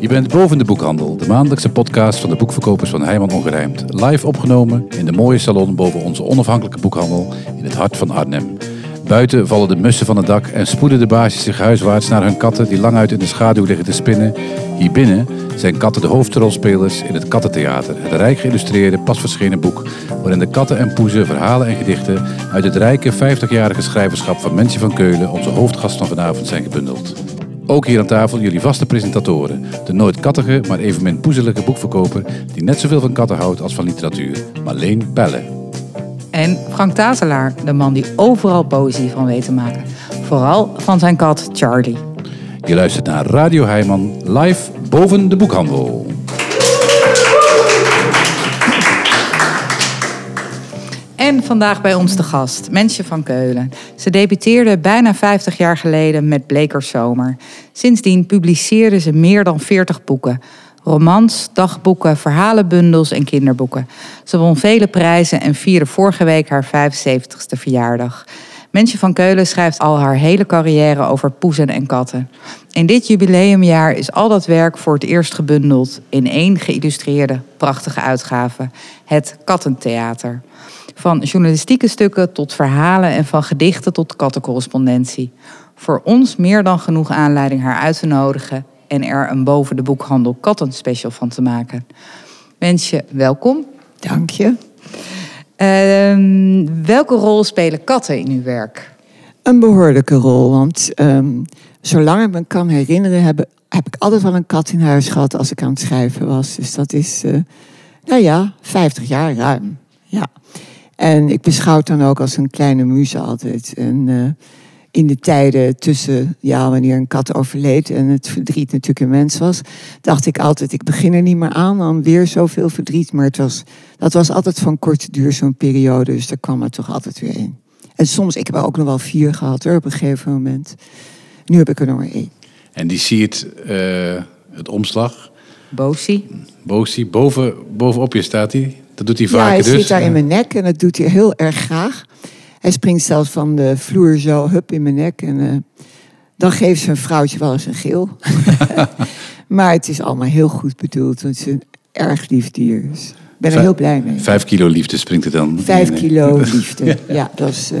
Je bent boven de boekhandel, de maandelijkse podcast van de boekverkopers van Heijman Ongerijmd. Live opgenomen in de mooie salon boven onze onafhankelijke boekhandel in het hart van Arnhem. Buiten vallen de mussen van het dak en spoeden de baasjes zich huiswaarts naar hun katten die lang uit in de schaduw liggen te spinnen. Hier binnen zijn katten de hoofdrolspelers in het Kattentheater, het rijk geïllustreerde, pas verschenen boek waarin de katten en poezen verhalen en gedichten uit het rijke 50-jarige schrijverschap van Mensje van Keulen, onze hoofdgast van vanavond, zijn gebundeld. Ook hier aan tafel jullie vaste presentatoren. De nooit kattige, maar evenmin poezelige boekverkoper die net zoveel van katten houdt als van literatuur. Marleen Pelle. En Frank Tazelaar, de man die overal poëzie van weet te maken. Vooral van zijn kat Charlie. Je luistert naar Radio Heijman, live boven de boekhandel. En vandaag bij ons de gast, Mensje van Keulen. Ze debuteerde bijna 50 jaar geleden met Blekerzomer. Sindsdien publiceerde ze meer dan 40 boeken. Romans, dagboeken, verhalenbundels en kinderboeken. Ze won vele prijzen en vierde vorige week haar 75ste verjaardag. Mensje van Keulen schrijft al haar hele carrière over poezen en katten. In dit jubileumjaar is al dat werk voor het eerst gebundeld in één geïllustreerde, prachtige uitgave: Het Kattentheater. Van journalistieke stukken tot verhalen en van gedichten tot kattencorrespondentie. Voor ons meer dan genoeg aanleiding haar uit te nodigen en er een boven de boekhandel kattenspecial van te maken. Mensje, welkom. Dank je. Ehm, welke rol spelen katten in uw werk? Een behoorlijke rol, want ehm, zolang ik me kan herinneren, heb, heb, ik altijd wel een kat in huis gehad als ik aan het schrijven was. Dus dat is, uh, nou ja, 50 jaar ruim. Ja. En ik beschouw het dan ook als een kleine muze altijd. En uh, in de tijden tussen, ja, wanneer een kat overleed en het verdriet natuurlijk een mens was, dacht ik altijd, ik begin er niet meer aan, dan weer zoveel verdriet. Maar het was, dat was altijd van korte duur, zo'n periode, dus daar kwam er toch altijd weer in. En soms, ik heb er ook nog wel vier gehad hoor, op een gegeven moment. Nu heb ik er nog maar één. En die siert uh, het omslag. Bosie. Bosie, boven, bovenop je staat hij. Dat doet hij vaker ja, hij dus. zit daar in mijn nek en dat doet hij heel erg graag. Hij springt zelfs van de vloer zo, hup in mijn nek. En uh, dan geeft zijn vrouwtje wel eens een geel. maar het is allemaal heel goed bedoeld. Het is een erg lief dier. Dus ik ben er heel blij mee. Vijf kilo liefde springt er dan. Vijf kilo liefde. ja. dat is uh,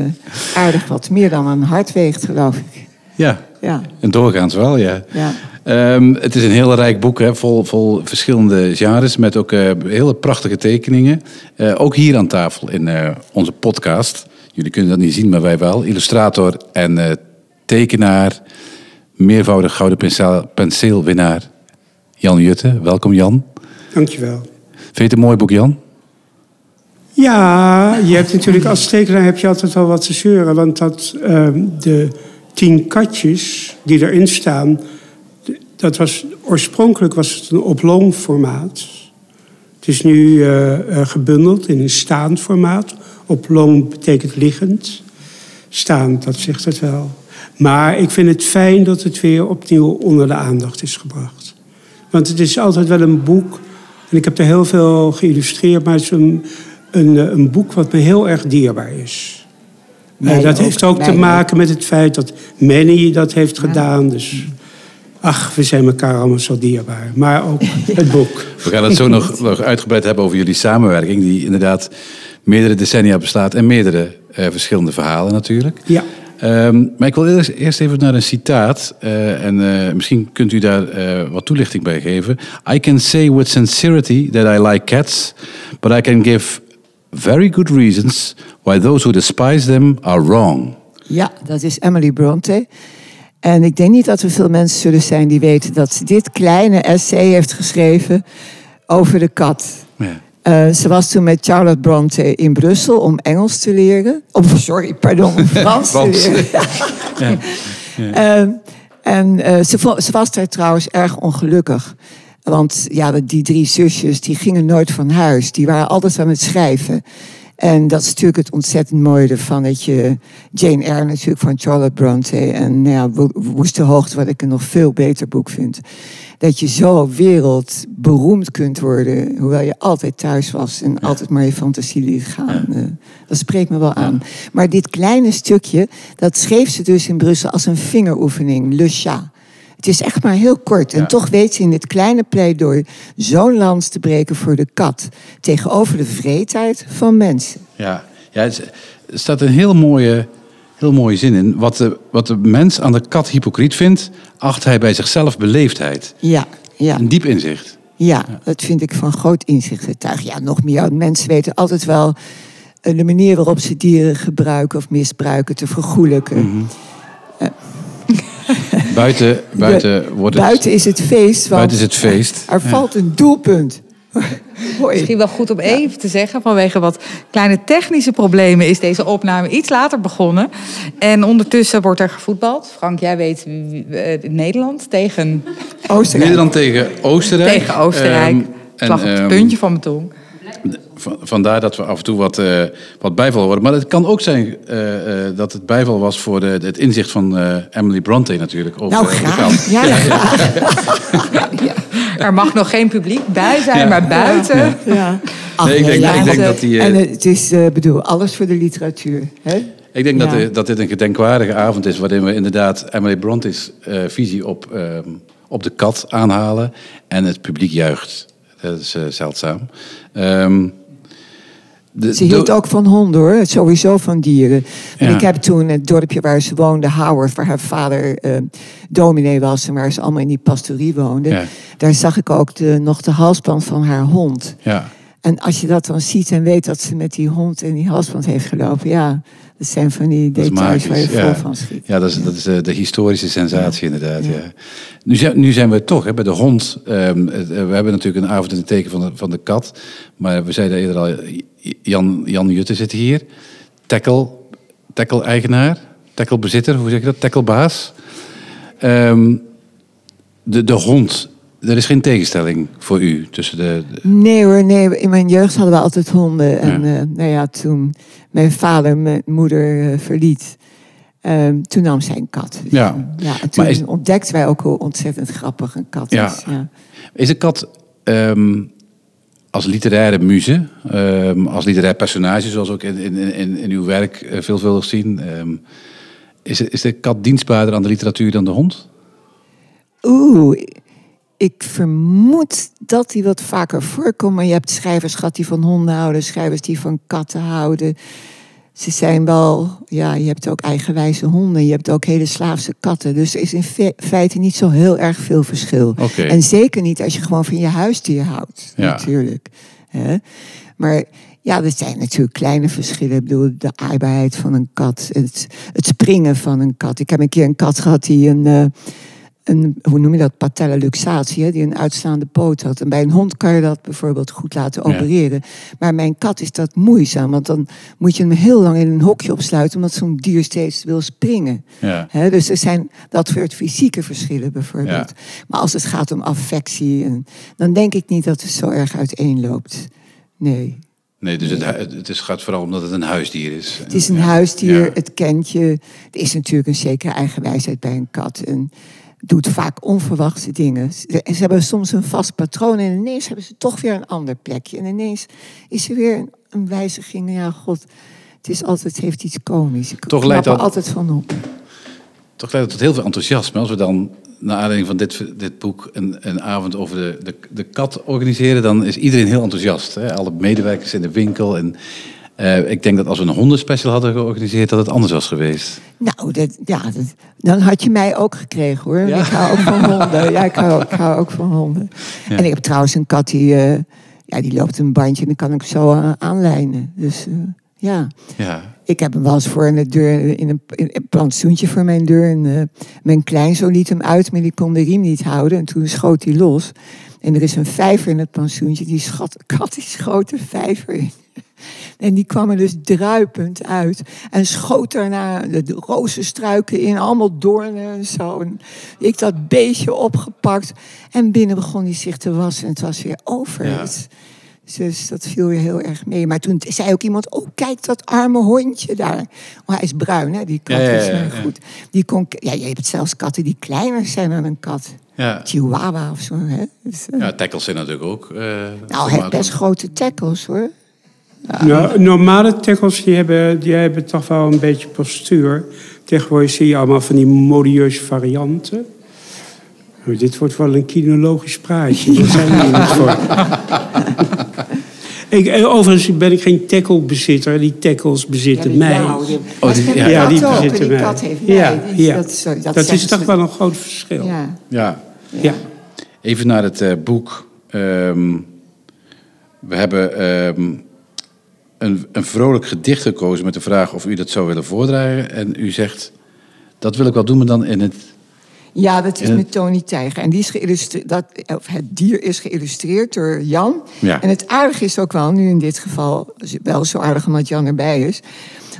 aardig wat. Meer dan een hart weegt, geloof ik. Ja, ja. en doorgaans wel, ja. ja. Um, het is een heel rijk boek, hè, vol, vol verschillende genres, met ook uh, hele prachtige tekeningen. Uh, ook hier aan tafel in uh, onze podcast. Jullie kunnen dat niet zien, maar wij wel. Illustrator en tekenaar, meervoudig gouden penseel, penseelwinnaar Jan Jutte. Welkom Jan. Dankjewel. Vind je het een mooi boek Jan? Ja, je hebt natuurlijk als tekenaar heb je altijd wel wat te zeuren. Want dat, ehm, de tien katjes die erin staan dat was, oorspronkelijk was het een oplong formaat. Het is nu uh, uh, gebundeld in een staand formaat. Oplong betekent liggend. Staand, dat zegt het wel. Maar ik vind het fijn dat het weer opnieuw onder de aandacht is gebracht. Want het is altijd wel een boek. En ik heb er heel veel geïllustreerd, maar het is een, een, een boek wat me heel erg dierbaar is. Dat ook, heeft ook te maken met het feit dat Manny dat heeft gedaan. Dus ach, we zijn elkaar allemaal zo dierbaar. Maar ook het boek. We gaan het zo nog, nog uitgebreid hebben over jullie samenwerking, die inderdaad meerdere decennia bestaat en meerdere uh, verschillende verhalen natuurlijk. Ja. Um, maar ik wil eerst, eerst even naar een citaat. Uh, en uh, misschien kunt u daar uh, wat toelichting bij geven. I can say with sincerity that I like cats, but I can give very good reasons why those who despise them are wrong. Ja, dat is Emily Bronte. En ik denk niet dat er veel mensen zullen zijn die weten dat ze dit kleine essay heeft geschreven over de kat. Ja. Uh, ze was toen met Charlotte Bronte in Brussel om Engels te leren. Of sorry, pardon, om Frans te leren. Ja. Ja. Uh, en uh, ze, ze, was daar trouwens erg ongelukkig. Want ja, die drie zusjes die gingen nooit van huis. Die waren altijd aan het schrijven. En dat is natuurlijk het ontzettend mooie ervan. Dat je Jane Eyre natuurlijk van Charlotte Bronte. En nou ja, Woeste Hoogte, wat ik een nog veel beter boek vind. Dat je zo wereldberoemd kunt worden. Hoewel je altijd thuis was en ja. altijd maar je fantasie liet gaan. Ja. Uh, dat spreekt me wel aan. Maar dit kleine stukje, dat schreef ze dus in Brussel als een vingeroefening. Le chat. Het is echt maar heel kort. En Ja. toch weet ze in dit kleine pleidooi zo'n lans te breken voor de kat. Tegenover de vreedheid van mensen. Ja, ja er staat een heel mooie, heel mooie zin in. Wat de, wat de mens aan de kat hypocriet vindt, acht hij bij zichzelf beleefdheid. Ja, ja. Een diep inzicht. Ja, dat vind ik van groot inzicht getuigen. Ja, nog meer. Mensen weten altijd wel eh, de manier waarop ze dieren gebruiken of misbruiken te vergoelijken. Buiten, buiten wordt het, Buiten is het feest, want buiten is het feest. er valt een doelpunt. Misschien wel goed om even te zeggen, vanwege wat kleine technische problemen is deze opname iets later begonnen. En ondertussen wordt er gevoetbald. Frank, jij weet eh, Nederland tegen, Oostenrijk. Nederland tegen Oostenrijk. tegen Oostenrijk. Ehm, lag op het ehm, puntje van mijn tong. Van- vandaar dat we af en toe wat, eh, wat bijval horen. Maar het kan ook zijn eh, eh, dat het bijval was voor de, het inzicht van eh, Emily Bronte natuurlijk. Over, Nou, graag. kat. Ja, graag. Er mag nog geen publiek bij zijn, Ja. maar buiten. Ja. Ach, Nee, ik denk- ja, ik denk want, dat die, En het is, eh, bedoel, alles voor de literatuur. Hè? Ik denk dat, Ja. eh, dat dit een gedenkwaardige avond is... waarin we inderdaad Emily Bronte's eh, visie op, ehm, op de kat aanhalen... en het publiek juicht. Dat is eh, zeldzaam. Ehm, de- Ze hield ook van honden hoor, sowieso van dieren. En Ja. ik heb toen het dorpje waar ze woonde, Howard, waar haar vader eh, dominee was en waar ze allemaal in die pastorie woonden. Ja. Daar zag ik ook de, nog de halsband van haar hond. Ja, En als je dat dan ziet en weet dat ze met die hond in die halsband heeft gelopen, ja, dat zijn van die details waar je vol Ja, van schiet. ja dat is, dat is eh, de historische sensatie inderdaad. Ja. Nu, zijn, nu zijn we toch hè, bij de hond. Ehm, eh, we hebben natuurlijk een avond in het teken van de, van de kat. Maar we zeiden eerder al, Jan, Jan Jutte zit hier. Tackle, tackle-eigenaar, tackle-bezitter, hoe zeg je dat? Tackle-baas. Ehm, de, de hond, er is geen tegenstelling voor u tussen de... de- Nee hoor, nee. In mijn jeugd hadden we altijd honden. En Ja. eh, nou ja, toen mijn vader mijn moeder eh, verliet, ehm, toen nam zij een kat. Dus, Ja. ja en toen is- ontdekten wij ook hoe ontzettend grappig een kat Ja. is. Ja. Is een kat ehm, als literaire muze, ehm, als literair personage, zoals ook in, in, in, in uw werk eh, veelvuldig zien, ehm, is, is de kat dienstbaarder aan de literatuur dan de hond? Oeh, ik vermoed dat die wat vaker voorkomt. Maar je hebt schrijvers gehad die van honden houden, schrijvers die van katten houden. Ze zijn wel, ja, je hebt ook eigenwijze honden, je hebt ook hele slaafse katten. Dus er is in fe- feite niet zo heel erg veel verschil. En zeker niet als je gewoon van je huisdier houdt, Ja. natuurlijk. Maar ja, er zijn natuurlijk kleine verschillen. Ik bedoel, de aaibaarheid van een kat, het, het springen van een kat. Ik heb een keer een kat gehad die een, eh, een hoe noem je dat, patella luxatie, hè, die een uitslaande poot had. En bij een hond kan je dat bijvoorbeeld goed laten Ja. opereren. Maar mijn kat is dat moeizaam, want dan moet je hem heel lang in een hokje opsluiten, omdat zo'n dier steeds wil springen. Ja. Dus er zijn dat soort fysieke verschillen bijvoorbeeld. Maar als het gaat om affectie, en, dan denk ik niet dat het zo erg uiteenloopt. Nee. Nee, dus het, het is, gaat vooral omdat het een huisdier is. Het is een huisdier, het kent je. Er is natuurlijk een zekere eigenwijsheid bij een kat. En doet vaak onverwachte dingen. Ze ze hebben soms een vast patroon en ineens hebben ze toch weer een ander plekje. En ineens is er weer een, een wijziging. Ja, god, het, is altijd, het heeft iets komisch. Ik Toch leidt er dat- altijd van op. Toch leidt het tot heel veel enthousiasme. Als we dan, naar aanleiding van dit, dit boek, een, een avond over de, de, de kat organiseren, dan is iedereen heel enthousiast. Hè? Alle medewerkers in de winkel. En eh, ik denk dat als we een hondenspecial hadden georganiseerd, dat het anders was geweest. Nou, dat, ja, dat, dan had je mij ook gekregen hoor. Ja. Ik hou ook van honden. Ja, ik hou, ik hou ook van honden. Ja. En ik heb trouwens een kat die, eh, ja, die loopt een bandje en dan kan ik zo eh, aanlijnen. Dus ja. Ja, Ik heb hem wel eens voor in de deur, in een, in een plantsoentje voor mijn deur. En mijn kleinzoon liet hem uit, maar die kon de riem niet houden. En toen schoot hij los. En er is een vijver in het plantsoentje. Die schat, kat die schoot de vijver in. En die kwam er dus druipend uit. En schoot daarna de, rozenstruiken in, allemaal doornen en zo. En ik dat beestje opgepakt. En binnen begon hij zich te wassen. En het was weer over. Ja. Dus- dus dat viel weer heel erg mee. Maar toen zei ook iemand: Oh, kijk dat arme hondje daar. Oh, hij is bruin, hè? Die kat Ja, is ja, goed. Die kon, ja, je hebt zelfs katten die kleiner zijn dan een kat. ja. Chihuahua of zo. Hè? Dus, eh, ja tackles zijn natuurlijk ook. eh, nou, hij heeft best grote tackles hoor. Nou, normale tackles die hebben, die hebben toch wel een beetje postuur. Tegenwoordig zie je allemaal van die modieuze varianten. Oh, dit wordt wel een kinologisch praatje. Daar zijn we niet voor. Ik, eh, overigens ben ik geen tacklebezitter. Die tackles bezitten mij. Oh, die- ja, ja, die bezitten die mij. kat heeft mij. Ja, Dus ja. Dat, dat is toch wel een groot verschil. Ja. Ja. Ja. Even naar het eh, boek. Ehm, we hebben ehm, een, een vrolijk gedicht gekozen met de vraag of u dat zou willen voordragen. En u zegt, dat wil ik wel doen, maar dan in het... Ja, dat is En- met Tony Tijger. En die is geïllustreerd, dat, of het dier is geïllustreerd door Jan. Ja. En het aardige is ook wel, nu in dit geval wel zo aardig omdat Jan erbij is.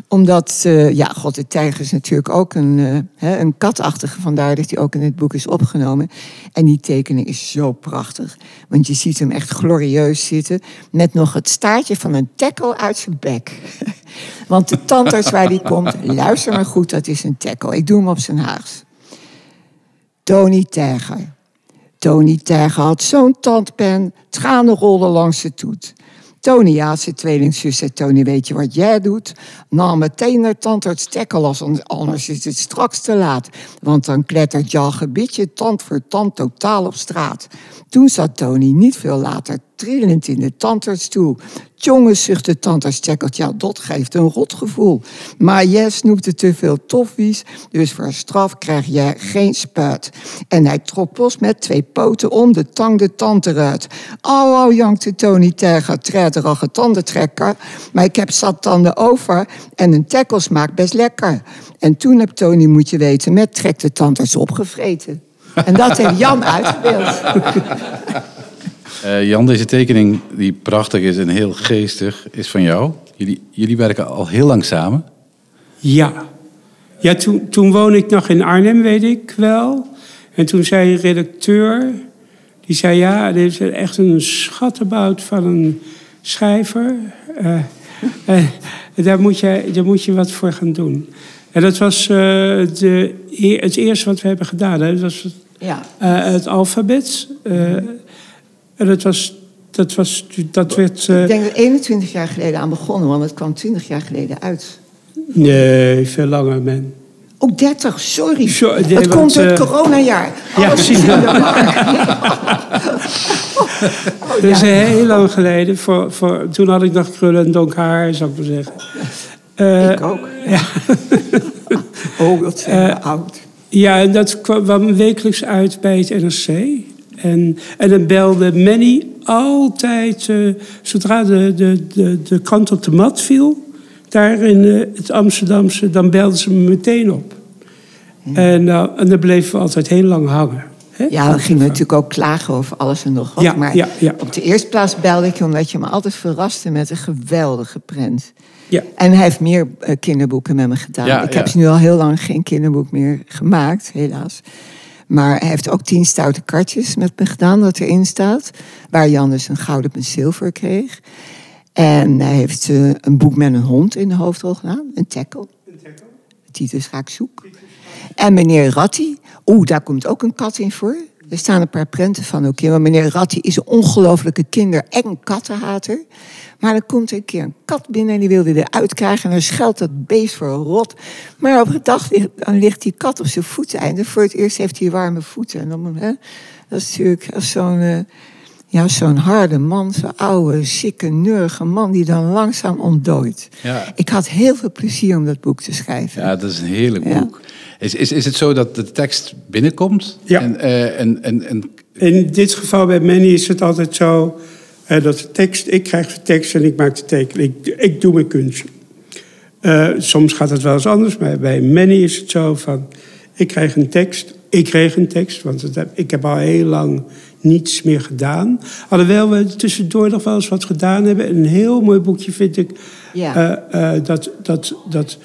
Omdat, eh, ja, God, de tijger is natuurlijk ook een, eh, hè, een katachtige. Vandaar dat hij ook in het boek is opgenomen. En die tekening is zo prachtig. Want je ziet hem echt glorieus zitten. Met nog het staartje van een tackle uit zijn bek. Want de tandarts waar die komt, luister maar goed, dat is een tackle. Ik doe hem op zijn Haags. Tony Terger. Tony Terger had zo'n tandpen, tranen rolden langs zijn toet. Tony, ja, zijn tweelingzus, zei Tony, weet je wat jij doet? Nam meteen naar tandarts Tekkelas, anders is het straks te laat. Want dan klettert jouw gebitje tand voor tand totaal op straat. Toen zat Tony niet veel later trillend in de tandartsstoel. Tjonge zuchtte tandarts Tekkelt, ja, dat geeft een rotgevoel. Maar jij snoepte te veel toffies, dus voor straf krijg jij geen spuit. En hij trok los met twee poten om de tang de tand eruit. Au, au, jankte Tony Terger, treiterige tandentrekker. Maar ik heb zat tanden over en een tackle smaakt best lekker. En toen heb Tony, moet je weten, met trek de tandarts opgevreten. En dat heeft Jan uitgebeeld. Eh, Jan, deze tekening, die prachtig is en heel geestig, is van jou. Jullie, jullie werken al heel lang samen. Ja. Ja, toen, toen woonde ik nog in Arnhem, weet ik wel. En toen zei een redacteur... Die zei, ja, dit is echt een schattenbout van een schrijver. Eh, eh, daar, moet je, daar moet je wat voor gaan doen. En dat was eh, de, e- het eerste wat we hebben gedaan. Hè. Dat was het, Ja. eh, het alfabet. Eh, en dat was... Dat, was, dat werd... eh, Ik denk dat 21 jaar geleden aan begonnen, want het kwam 20 jaar geleden uit. nee, veel langer, man. Ook 30, sorry. Zo, nee, dat want, komt door het eh, coronajaar. ja, de war. Dat is heel lang geleden. Voor, voor, toen had ik nog krullen en donker haar, zou ik maar zeggen. Eh, Ik ook. Oh, dat zijn we oud. ja, en dat kwam wekelijks uit bij het NRC. En, en dan belde Manny altijd, eh, zodra de, de, de, de krant op de mat viel... daar in eh, het Amsterdamse, dan belden ze me meteen op. En, nou, en dan bleven we altijd heel lang hangen. hè? Ja, dan gingen we natuurlijk ook klagen over alles en nog wat. Ja, maar ja, ja. op de eerste plaats belde ik je omdat je me altijd verraste met een geweldige prent. Ja. En hij heeft meer eh, kinderboeken met me gedaan. Ja, ik ja. heb nu al heel lang geen kinderboek meer gemaakt, helaas. Maar hij heeft ook tien stoute kartjes met me gedaan, dat erin staat. Waar Jan dus een gouden penseel voor kreeg. En hij heeft eh, een boek met een hond in de hoofdrol gedaan, een tackle. Titus ga ik zoek. En meneer Ratti, oeh, daar komt ook een kat in voor. Er staan een paar prenten van ook in. Want meneer Ratti is een ongelofelijke kinder- en kattenhater. Maar dan komt er een keer een kat binnen en die wilde eruit krijgen. En dan scheldt dat beest voor rot. Maar op een dag ligt, dan ligt die kat op zijn voeteinde. Voor het eerst heeft hij warme voeten. En dan, hè, dat is natuurlijk als zo'n... eh, ja, zo'n harde man, zo'n oude, zieke, neurige man die dan langzaam ontdooit. Ja. Ik had heel veel plezier om dat boek te schrijven. Ja, dat is een heerlijk Ja. boek. Is, is, is het zo dat de tekst binnenkomt? Ja. En, eh, en, en, en, In dit geval bij Manny is het altijd zo eh, dat de tekst, ik krijg de tekst en ik maak de tekening. Ik, ik doe mijn kunstje. Eh, soms gaat het wel eens anders, maar bij Manny is het zo van, ik krijg een tekst, ik kreeg een tekst, want het ik heb al heel lang niets meer gedaan. Alhoewel we tussendoor nog wel eens wat gedaan hebben. Een heel mooi boekje vind ik, Ja. eh, eh, dat, dat, dat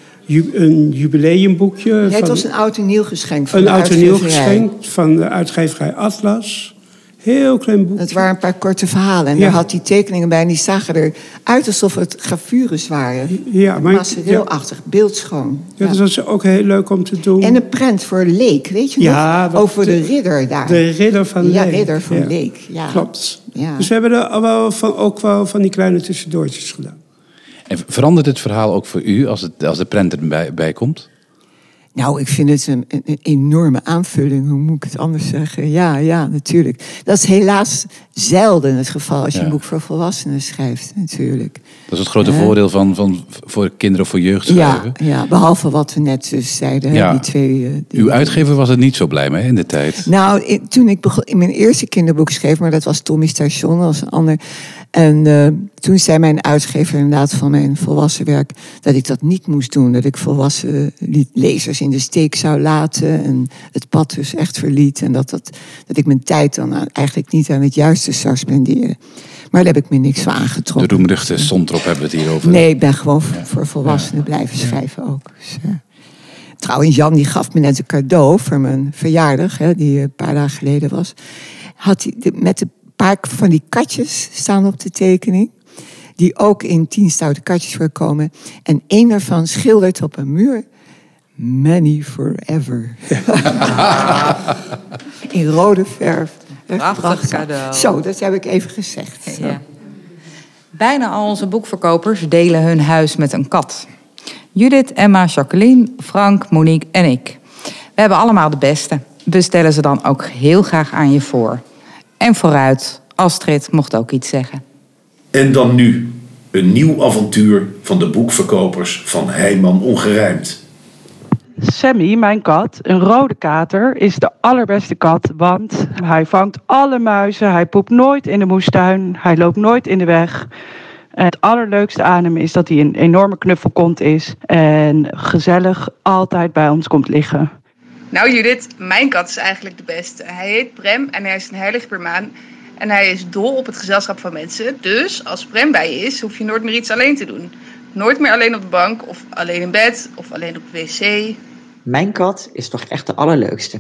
een jubileumboekje. Ja, het van- was een oud en nieuw geschenk van een de oud en nieuw uitgeverij. geschenk van de uitgeverij Atlas. Heel klein boek. Het waren een paar korte verhalen. En Ja. daar had hij tekeningen bij. En die zagen eruit alsof het gravures waren. Ja, maar Massereelachtig, beeldschoon. ja, Ja. dat was ook heel leuk om te doen. En een prent voor Leek, weet je Ja, nog? Over de, de- ridder daar. de ridder van ja, Leek. ridder van Ja, Leek. Ja. Klopt. Ja. Dus we hebben er al wel van, ook wel van die kleine tussendoortjes gedaan. en verandert het verhaal ook voor u als, het, als de prent erbij bij komt? Nou, ik vind het een, een, enorme aanvulling. Hoe moet ik het anders zeggen? Ja, ja, natuurlijk. Dat is helaas zelden het geval als je een boek voor volwassenen schrijft, natuurlijk. Dat is het grote voordeel van, van voor kinderen of voor jeugd schrijven. Ja, ja behalve wat we net dus zeiden. Ja. Die twee, uh, die Uw uitgever was er niet zo blij mee in de tijd. Nou, toen ik begon, in mijn eerste kinderboek schreef, maar dat was Tommy Station, als een ander en uh, toen zei mijn uitgever inderdaad van mijn volwassen werk dat ik dat niet moest doen. Dat ik volwassen lezers in de steek zou laten en het pad dus echt verliet. En dat, dat, dat ik mijn tijd dan eigenlijk niet aan het juiste zou spenderen. Maar daar heb ik me niks van aangetrokken. De roemruchte Sontrop hebben we het hier over. Nee, ik ben gewoon voor volwassenen blijven schrijven ook. Dus, uh, trouwens, Jan die gaf me net een cadeau voor mijn verjaardag, hè, die een paar dagen geleden was. Had hij met de paar van die katjes staan op de tekening. Die ook in tien stoute katjes voorkomen. En één daarvan schildert op een muur. Many forever. in rode verf. Prachtig cadeau. Zo, dat heb ik even gezegd. Ja. Bijna al onze boekverkopers delen hun huis met een kat. Judith, Emma, Jacqueline, Frank, Monique en ik. We hebben allemaal de beste. We stellen ze dan ook heel graag aan je voor. En vooruit, Astrid mocht ook iets zeggen. En dan nu, een nieuw avontuur van de boekverkopers van Heiman Ongerijmd. Sammy, mijn kat, een rode kater, is de allerbeste kat, want hij vangt alle muizen, hij poept nooit in de moestuin, hij loopt nooit in de weg. En het allerleukste aan hem is dat hij een enorme knuffelkont is en gezellig altijd bij ons komt liggen. Nou Judith, mijn kat is eigenlijk de beste. Hij heet Prem en hij is een heilig per maan. En hij is dol op het gezelschap van mensen. Dus als Prem bij je is, hoef je nooit meer iets alleen te doen. Nooit meer alleen op de bank, of alleen in bed, of alleen op de wc. Mijn kat is toch echt de allerleukste.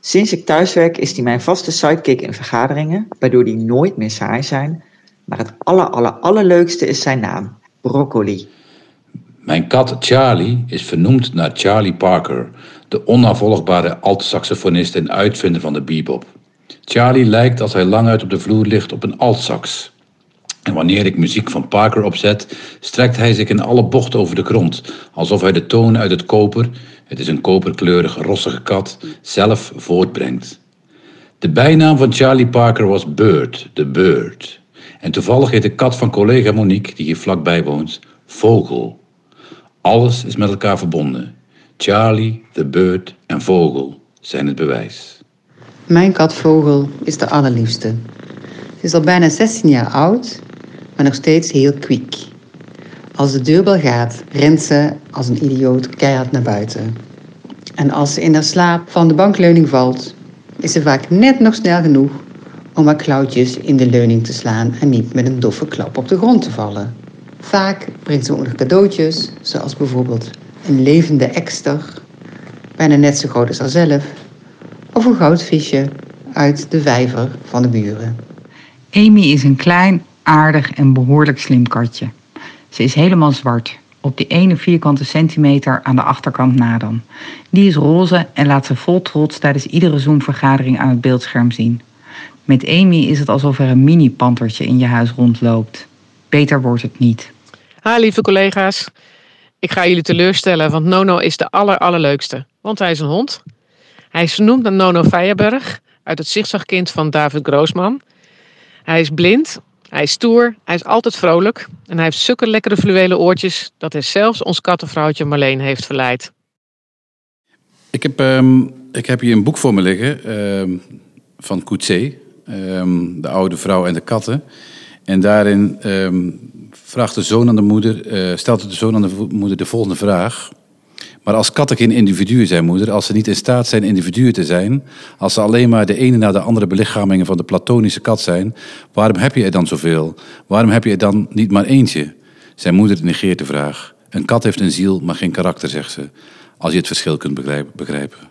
Sinds ik thuiswerk is hij mijn vaste sidekick in vergaderingen, waardoor die nooit meer saai zijn. Maar het aller, aller, allerleukste is zijn naam, Broccoli. Mijn kat Charlie is vernoemd naar Charlie Parker, de onnavolgbare alt-saxofonist en uitvinder van de bebop. Charlie lijkt als hij lang uit op de vloer ligt op een altsax. En wanneer ik muziek van Parker opzet, strekt hij zich in alle bochten over de grond, alsof hij de tonen uit het koper, het is een koperkleurige rossige kat, zelf voortbrengt. De bijnaam van Charlie Parker was Bird, de Bird. En toevallig heet de kat van collega Monique, die hier vlakbij woont, Vogel. Alles is met elkaar verbonden. Charlie, de Bird en Vogel zijn het bewijs. Mijn kat Vogel is de allerliefste. Ze is al bijna 16 jaar oud, maar nog steeds heel kwiek. Als de deurbel gaat, rent ze als een idioot keihard naar buiten. En als ze in haar slaap van de bankleuning valt, is ze vaak net nog snel genoeg om haar klauwtjes in de leuning te slaan en niet met een doffe klap op de grond te vallen. Vaak brengt ze ook nog cadeautjes, zoals bijvoorbeeld een levende ekster, bijna net zo groot als haarzelf, of een goudvisje uit de vijver van de buren. Amy is een klein, aardig en behoorlijk slim katje. Ze is helemaal zwart, op die ene vierkante centimeter aan de achterkant na dan. Die is roze en laat ze vol trots tijdens iedere Zoom-vergadering aan het beeldscherm zien. Met Amy is het alsof er een mini-pantertje in je huis rondloopt. Beter wordt het niet. Ha, lieve collega's. Ik ga jullie teleurstellen, want Nono is de aller allerleukste. Want hij is een hond. Hij is vernoemd naar Nono Feijenberg, uit het zigzagkind van David Groosman. Hij is blind, hij is stoer, hij is altijd vrolijk en hij heeft zulke lekkere fluwelen oortjes dat hij zelfs ons kattenvrouwtje Marleen heeft verleid. Ik heb, um, ik heb hier een boek voor me liggen um, van Coetzee, um, De oude vrouw en de katten. En daarin vraagt de zoon aan de moeder, uh, stelt de zoon aan de moeder de volgende vraag. Maar als katten geen individuen zijn, moeder, als ze niet in staat zijn individuen te zijn, als ze alleen maar de ene na de andere belichamingen van de platonische kat zijn, waarom heb je er dan zoveel? Waarom heb je er dan niet maar eentje? Zijn moeder negeert de vraag. Een kat heeft een ziel, maar geen karakter, zegt ze. Als je het verschil kunt begrijpen.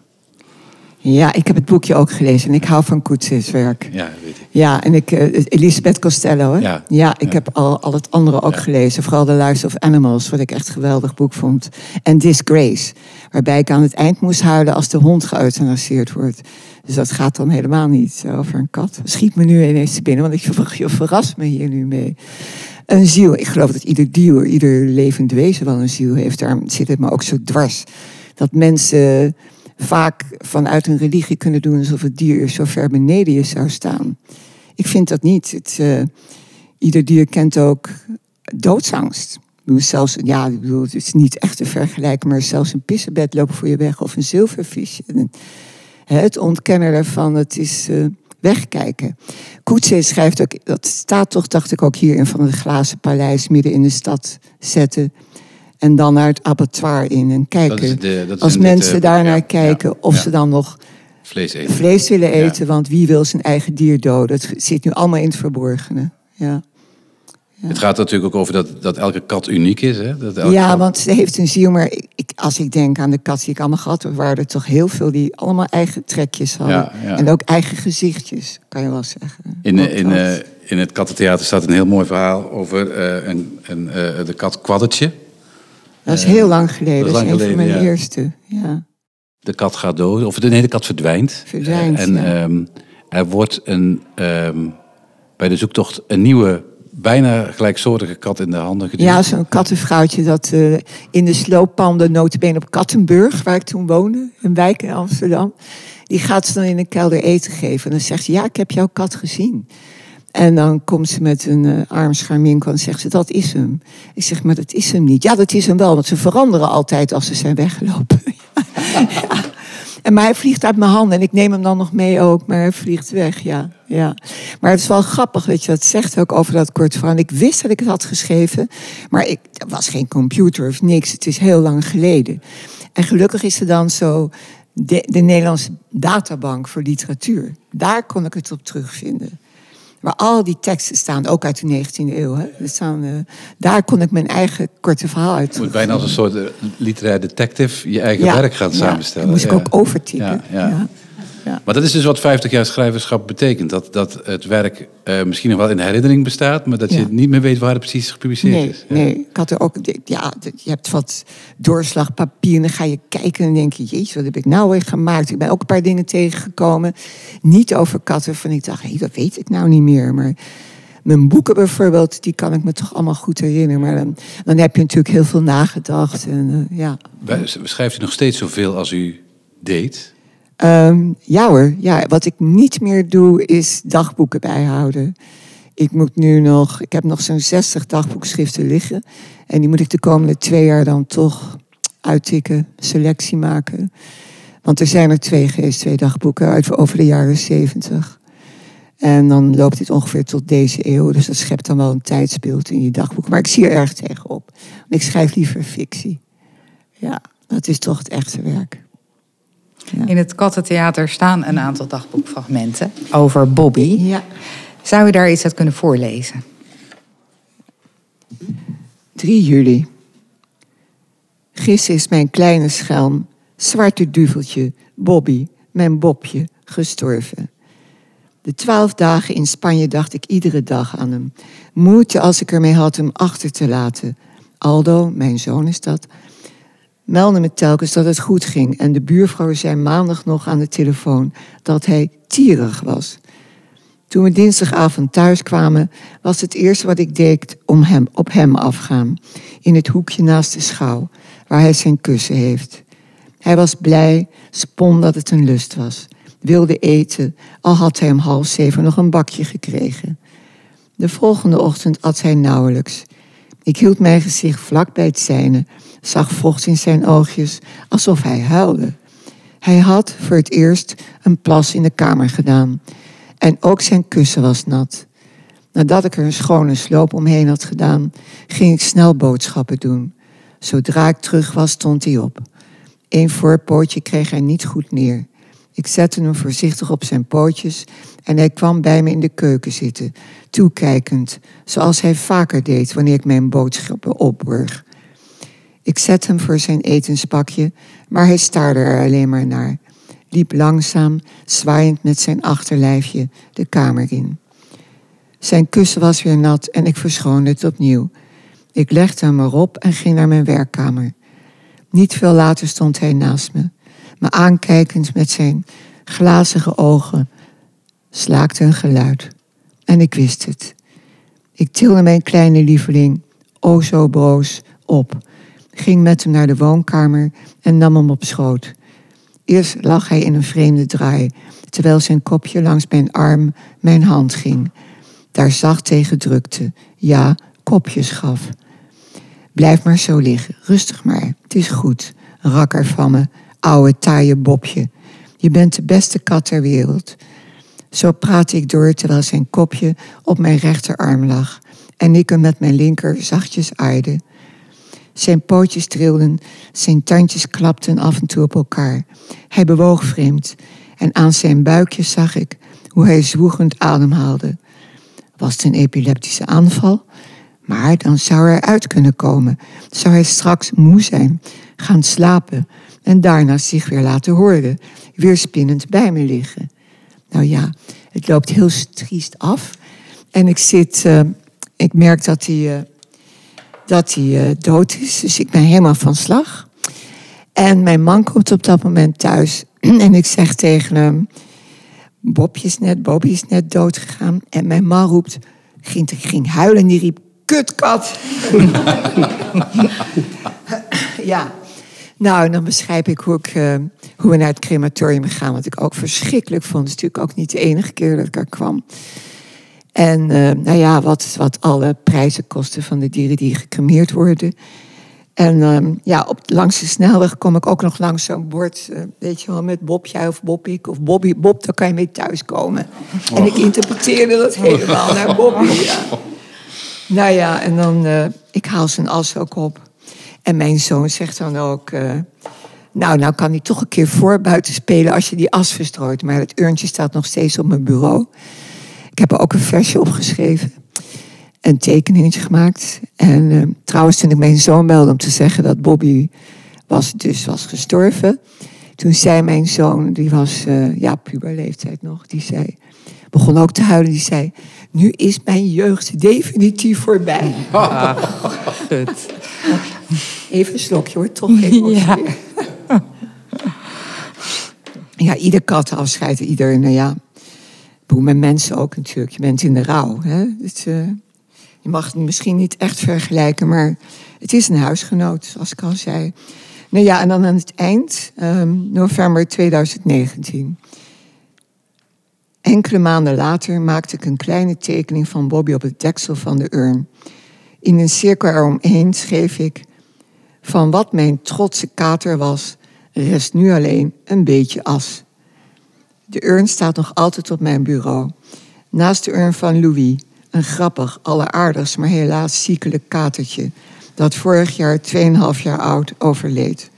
Ja, ik heb het boekje ook gelezen en ik hou van Coetze's werk. Ja, weet ik. Ja, en ik, uh, Elisabeth Costello, hè? Ja. ja ik heb al, al het andere ook gelezen. Vooral The Lives of Animals, wat ik echt een geweldig boek vond. En Disgrace, waarbij ik aan het eind moest huilen als de hond geëuthanaseerd wordt. Dus dat gaat dan helemaal niet over een kat. Schiet me nu ineens te binnen, want ik, je verrast me hier nu mee. Een ziel, ik geloof dat ieder dier, ieder levend wezen wel een ziel heeft. Daarom zit het me ook zo dwars dat mensen vaak vanuit een religie kunnen doen alsof het dier zo ver beneden je zou staan. Ik vind dat niet. Het, uh, ieder dier kent ook doodsangst. Zelfs, ja, ik bedoel, het is niet echt te vergelijken, maar zelfs een pissebed loopt voor je weg of een zilvervisje. Het ontkennen daarvan, het is uh, wegkijken. Koetse schrijft ook, dat staat toch, dacht ik ook hier in van het glazen paleis midden in de stad zetten. En dan naar het abattoir in en kijken. De, als mensen dit, uh, daarnaar ja, kijken, of ja. ze dan nog vlees, eten. vlees willen eten. Want wie wil zijn eigen dier doden? Het zit nu allemaal in het verborgene. Ja. Het gaat natuurlijk ook over dat, dat elke kat uniek is. Hè? Dat elke ja, kat... want ze heeft een ziel. Maar ik, als ik denk aan de kat die ik allemaal gehad heb... waren er toch heel veel die allemaal eigen trekjes hadden. En ook eigen gezichtjes, kan je wel zeggen. In, in, uh, in het kattentheater staat een heel mooi verhaal over uh, een, een, uh, de kat Kwaddertje. Dat is heel lang geleden. Dat is, lang dat is een geleden, van mijn ja. eerste. Ja. De kat gaat dood, of de, nee, de kat verdwijnt. Verdwijnt, En ja. um, er wordt een, um, bij de zoektocht een nieuwe, bijna gelijksoortige kat in de handen geduwd. Ja, zo'n kattenvrouwtje dat uh, in de slooppanden, notabene op Kattenburg, waar ik toen woonde, een wijk in Amsterdam. Die gaat ze dan in een kelder eten geven. En dan zegt ze, ja, ik heb jouw kat gezien. En dan komt ze met een uh, armscharminkel en zegt ze, dat is hem. Ik zeg, maar dat is hem niet. Ja, dat is hem wel, want ze veranderen altijd als ze zijn weggelopen. En maar hij vliegt uit mijn handen en ik neem hem dan nog mee ook, maar hij vliegt weg, ja. ja. Maar het is wel grappig dat je dat zegt ook over dat kort verhaal. Ik wist dat ik het had geschreven, maar ik, er was geen computer of niks. Het is heel lang geleden. En gelukkig is er dan zo de Nederlandse databank voor literatuur. Daar kon ik het op terugvinden. Waar al die teksten staan, ook uit de 19e eeuw. Hè. Staan, uh, daar kon ik mijn eigen korte verhaal uit. Je moet bijna als een soort uh, literair detective je eigen ja, werk gaan ja, samenstellen. Dat moest ik ook overtypen. Ja, ja. Maar dat is dus wat 50 jaar schrijverschap betekent. Dat, dat het werk uh, misschien nog wel in herinnering bestaat, maar dat je niet meer weet waar het precies gepubliceerd nee, is. Nee, ik had er ook, ja, je hebt wat doorslagpapier en dan ga je kijken en denk je, jezus, wat heb ik nou weer gemaakt? Ik ben ook een paar dingen tegengekomen, niet over katten, van ik dacht, hé, hey, dat weet ik nou niet meer. Maar mijn boeken bijvoorbeeld, die kan ik me toch allemaal goed herinneren. Maar dan, dan heb je natuurlijk heel veel nagedacht. En, uh, ja. Schrijft u nog steeds zoveel als u deed? Um, ja hoor, ja, wat ik niet meer doe is dagboeken bijhouden. Ik moet nu nog, ik heb nog zo'n 60 dagboekschriften liggen. En die moet ik de komende twee jaar dan toch uittikken, selectie maken. Want er zijn er twee geweest, twee dagboeken uit over de jaren 70. En dan loopt dit ongeveer tot deze eeuw. Dus dat schept dan wel een tijdsbeeld in je dagboek. Maar ik zie er erg tegenop. Ik schrijf liever fictie. Ja, dat is toch het echte werk. Ja. In het Kattentheater staan een aantal dagboekfragmenten over Bobby. Ja. Zou je daar iets uit kunnen voorlezen? 3 juli. Gisteren is mijn kleine schelm, zwarte duveltje, Bobby, mijn Bobje, gestorven. De twaalf dagen in Spanje dacht ik iedere dag aan hem. Moeite als ik ermee had hem achter te laten. Aldo, mijn zoon is dat, meldde me telkens dat het goed ging. En de buurvrouw zei maandag nog aan de telefoon dat hij tierig was. Toen we dinsdagavond thuis kwamen, was het eerste wat ik deed om hem, op hem afgaan. In het hoekje naast de schouw, waar hij zijn kussen heeft. Hij was blij, spon dat het een lust was. Wilde eten, al had hij om half zeven nog een bakje gekregen. De volgende ochtend at hij nauwelijks. Ik hield mijn gezicht vlak bij het zijne, zag vocht in zijn oogjes, alsof hij huilde. Hij had voor het eerst een plas in de kamer gedaan. En ook zijn kussen was nat. Nadat ik er een schone sloop omheen had gedaan, ging ik snel boodschappen doen. Zodra ik terug was, stond hij op. Eén voorpootje kreeg hij niet goed neer. Ik zette hem voorzichtig op zijn pootjes en hij kwam bij me in de keuken zitten, toekijkend, zoals hij vaker deed wanneer ik mijn boodschappen opborg. Ik zette hem voor zijn etenspakje, maar hij staarde er alleen maar naar, liep langzaam, zwaaiend met zijn achterlijfje de kamer in. Zijn kussen was weer nat en ik verschoonde het opnieuw. Ik legde hem erop en ging naar mijn werkkamer. Niet veel later stond hij naast me, me aankijkend met zijn glazige ogen, slaakte een geluid. En ik wist het. Ik tilde mijn kleine lieveling, o zo broos, op, ging met hem naar de woonkamer en nam hem op schoot. Eerst lag hij in een vreemde draai, terwijl zijn kopje langs mijn arm mijn hand ging. Daar zacht tegen drukte, ja, kopjes gaf. Blijf maar zo liggen, rustig maar, het is goed. Rakker van me, ouwe taaie bobje. Je bent de beste kat ter wereld. Zo praatte ik door terwijl zijn kopje op mijn rechterarm lag en ik hem met mijn linker zachtjes aaide. Zijn pootjes trilden, zijn tandjes klapten af en toe op elkaar. Hij bewoog vreemd en aan zijn buikje zag ik hoe hij zwoegend ademhaalde. Was het een epileptische aanval? Maar dan zou hij uit kunnen komen. Zou hij straks moe zijn, gaan slapen en daarna zich weer laten horen, weer spinnend bij me liggen. Nou ja, het loopt heel triest af. En ik zit, uh, ik merk dat hij, uh, dat hij uh, dood is, dus ik ben helemaal van slag. En mijn man komt op dat moment thuis en ik zeg tegen hem: Bobje is net, Bobby is net dood gegaan. En mijn man roept, ging, ging huilen en die riep: Kutkat! ja. Nou, dan beschrijf ik hoe, ik, uh, hoe we naar het crematorium gaan. Wat ik ook verschrikkelijk vond. Het is natuurlijk ook niet de enige keer dat ik er kwam. En uh, nou ja, wat, wat alle prijzen kosten van de dieren die gecremeerd worden. En uh, ja, op, langs de snelweg kom ik ook nog langs zo'n bord. Uh, weet je wel, met Bobje of Bobbik of Bobby. Bob, daar kan je mee thuiskomen. Oh. En ik interpreteerde dat helemaal naar Bobby. Ja. Nou ja, en dan, ik haal zijn as ook op. En mijn zoon zegt dan ook... Nou, nou kan hij toch een keer voor buiten spelen als je die as verstrooit. Maar het urntje staat nog steeds op mijn bureau. Ik heb er ook een versje opgeschreven. Een tekeningetje gemaakt. En uh, trouwens, toen ik mijn zoon belde om te zeggen dat Bobby was, dus was gestorven... toen zei mijn zoon, die was uh, ja, puberleeftijd nog... die zei, begon ook te huilen, die zei... nu is mijn jeugd definitief voorbij. Ah, goed. Even een slokje hoor, toch even. Ja. ja, ieder kat afscheidt ieder, nou ja. Met mensen ook natuurlijk. Je bent in de rouw. Hè? Het, uh, je mag het misschien niet echt vergelijken, maar het is een huisgenoot, zoals ik al zei. Nou ja, en dan aan het eind, um, november 2019. Enkele maanden later maakte ik een kleine tekening van Bobby op het deksel van de urn. In een cirkel eromheen schreef ik: Van wat mijn trotse kater was, rest nu alleen een beetje as. De urn staat nog altijd op mijn bureau. Naast de urn van Louis, een grappig, alleraardigst, maar helaas ziekelijk katertje, dat vorig jaar 2,5 jaar oud overleed.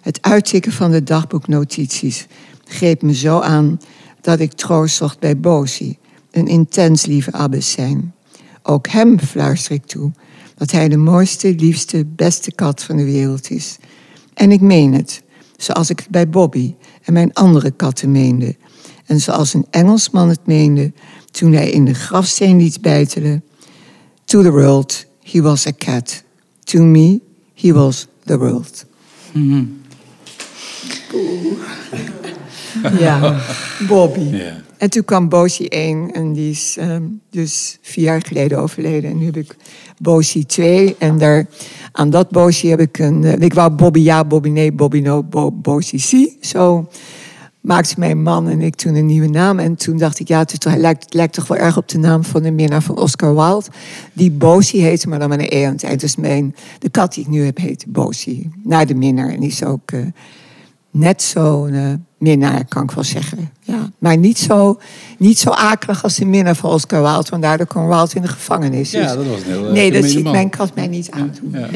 Het uittikken van de dagboeknotities greep me zo aan dat ik troost zocht bij Bosi, een intens lieve abbessijn. Ook hem fluister ik toe dat hij de mooiste, liefste, beste kat van de wereld is. En ik meen het, zoals ik het bij Bobby en mijn andere katten meende. En zoals een Engelsman het meende toen hij in de grafsteen liet bijtelen. To the world, he was a cat. To me, he was the world. Mm -hmm. ja, Bobby. Yeah. En toen kwam Bosie 1 en die is um, dus vier jaar geleden overleden. En nu heb ik Bosie 2 en daar, aan dat Bosie heb ik een... Uh, ik wou Bobby ja, Bobby nee, Bobby no, Bo, Bosie C. Zo maakte mijn man en ik toen een nieuwe naam. En toen dacht ik, ja, het, is toch, het, lijkt, het lijkt toch wel erg op de naam van de minnaar van Oscar Wilde. Die Bosie heette, maar dan met een E aan het eind. Dus mijn, de kat die ik nu heb heet Bosie. Naar de minnaar. En die is ook... Uh, net zo uh, minnaar, kan ik wel zeggen. Ja. Maar niet zo, niet zo akelig als de minnaar van Oscar Wilde. Want daardoor kwam Wilde in de gevangenis. Ja, dat was een heel Nee, dat ziet mijn kat mij niet aan doen. Ja.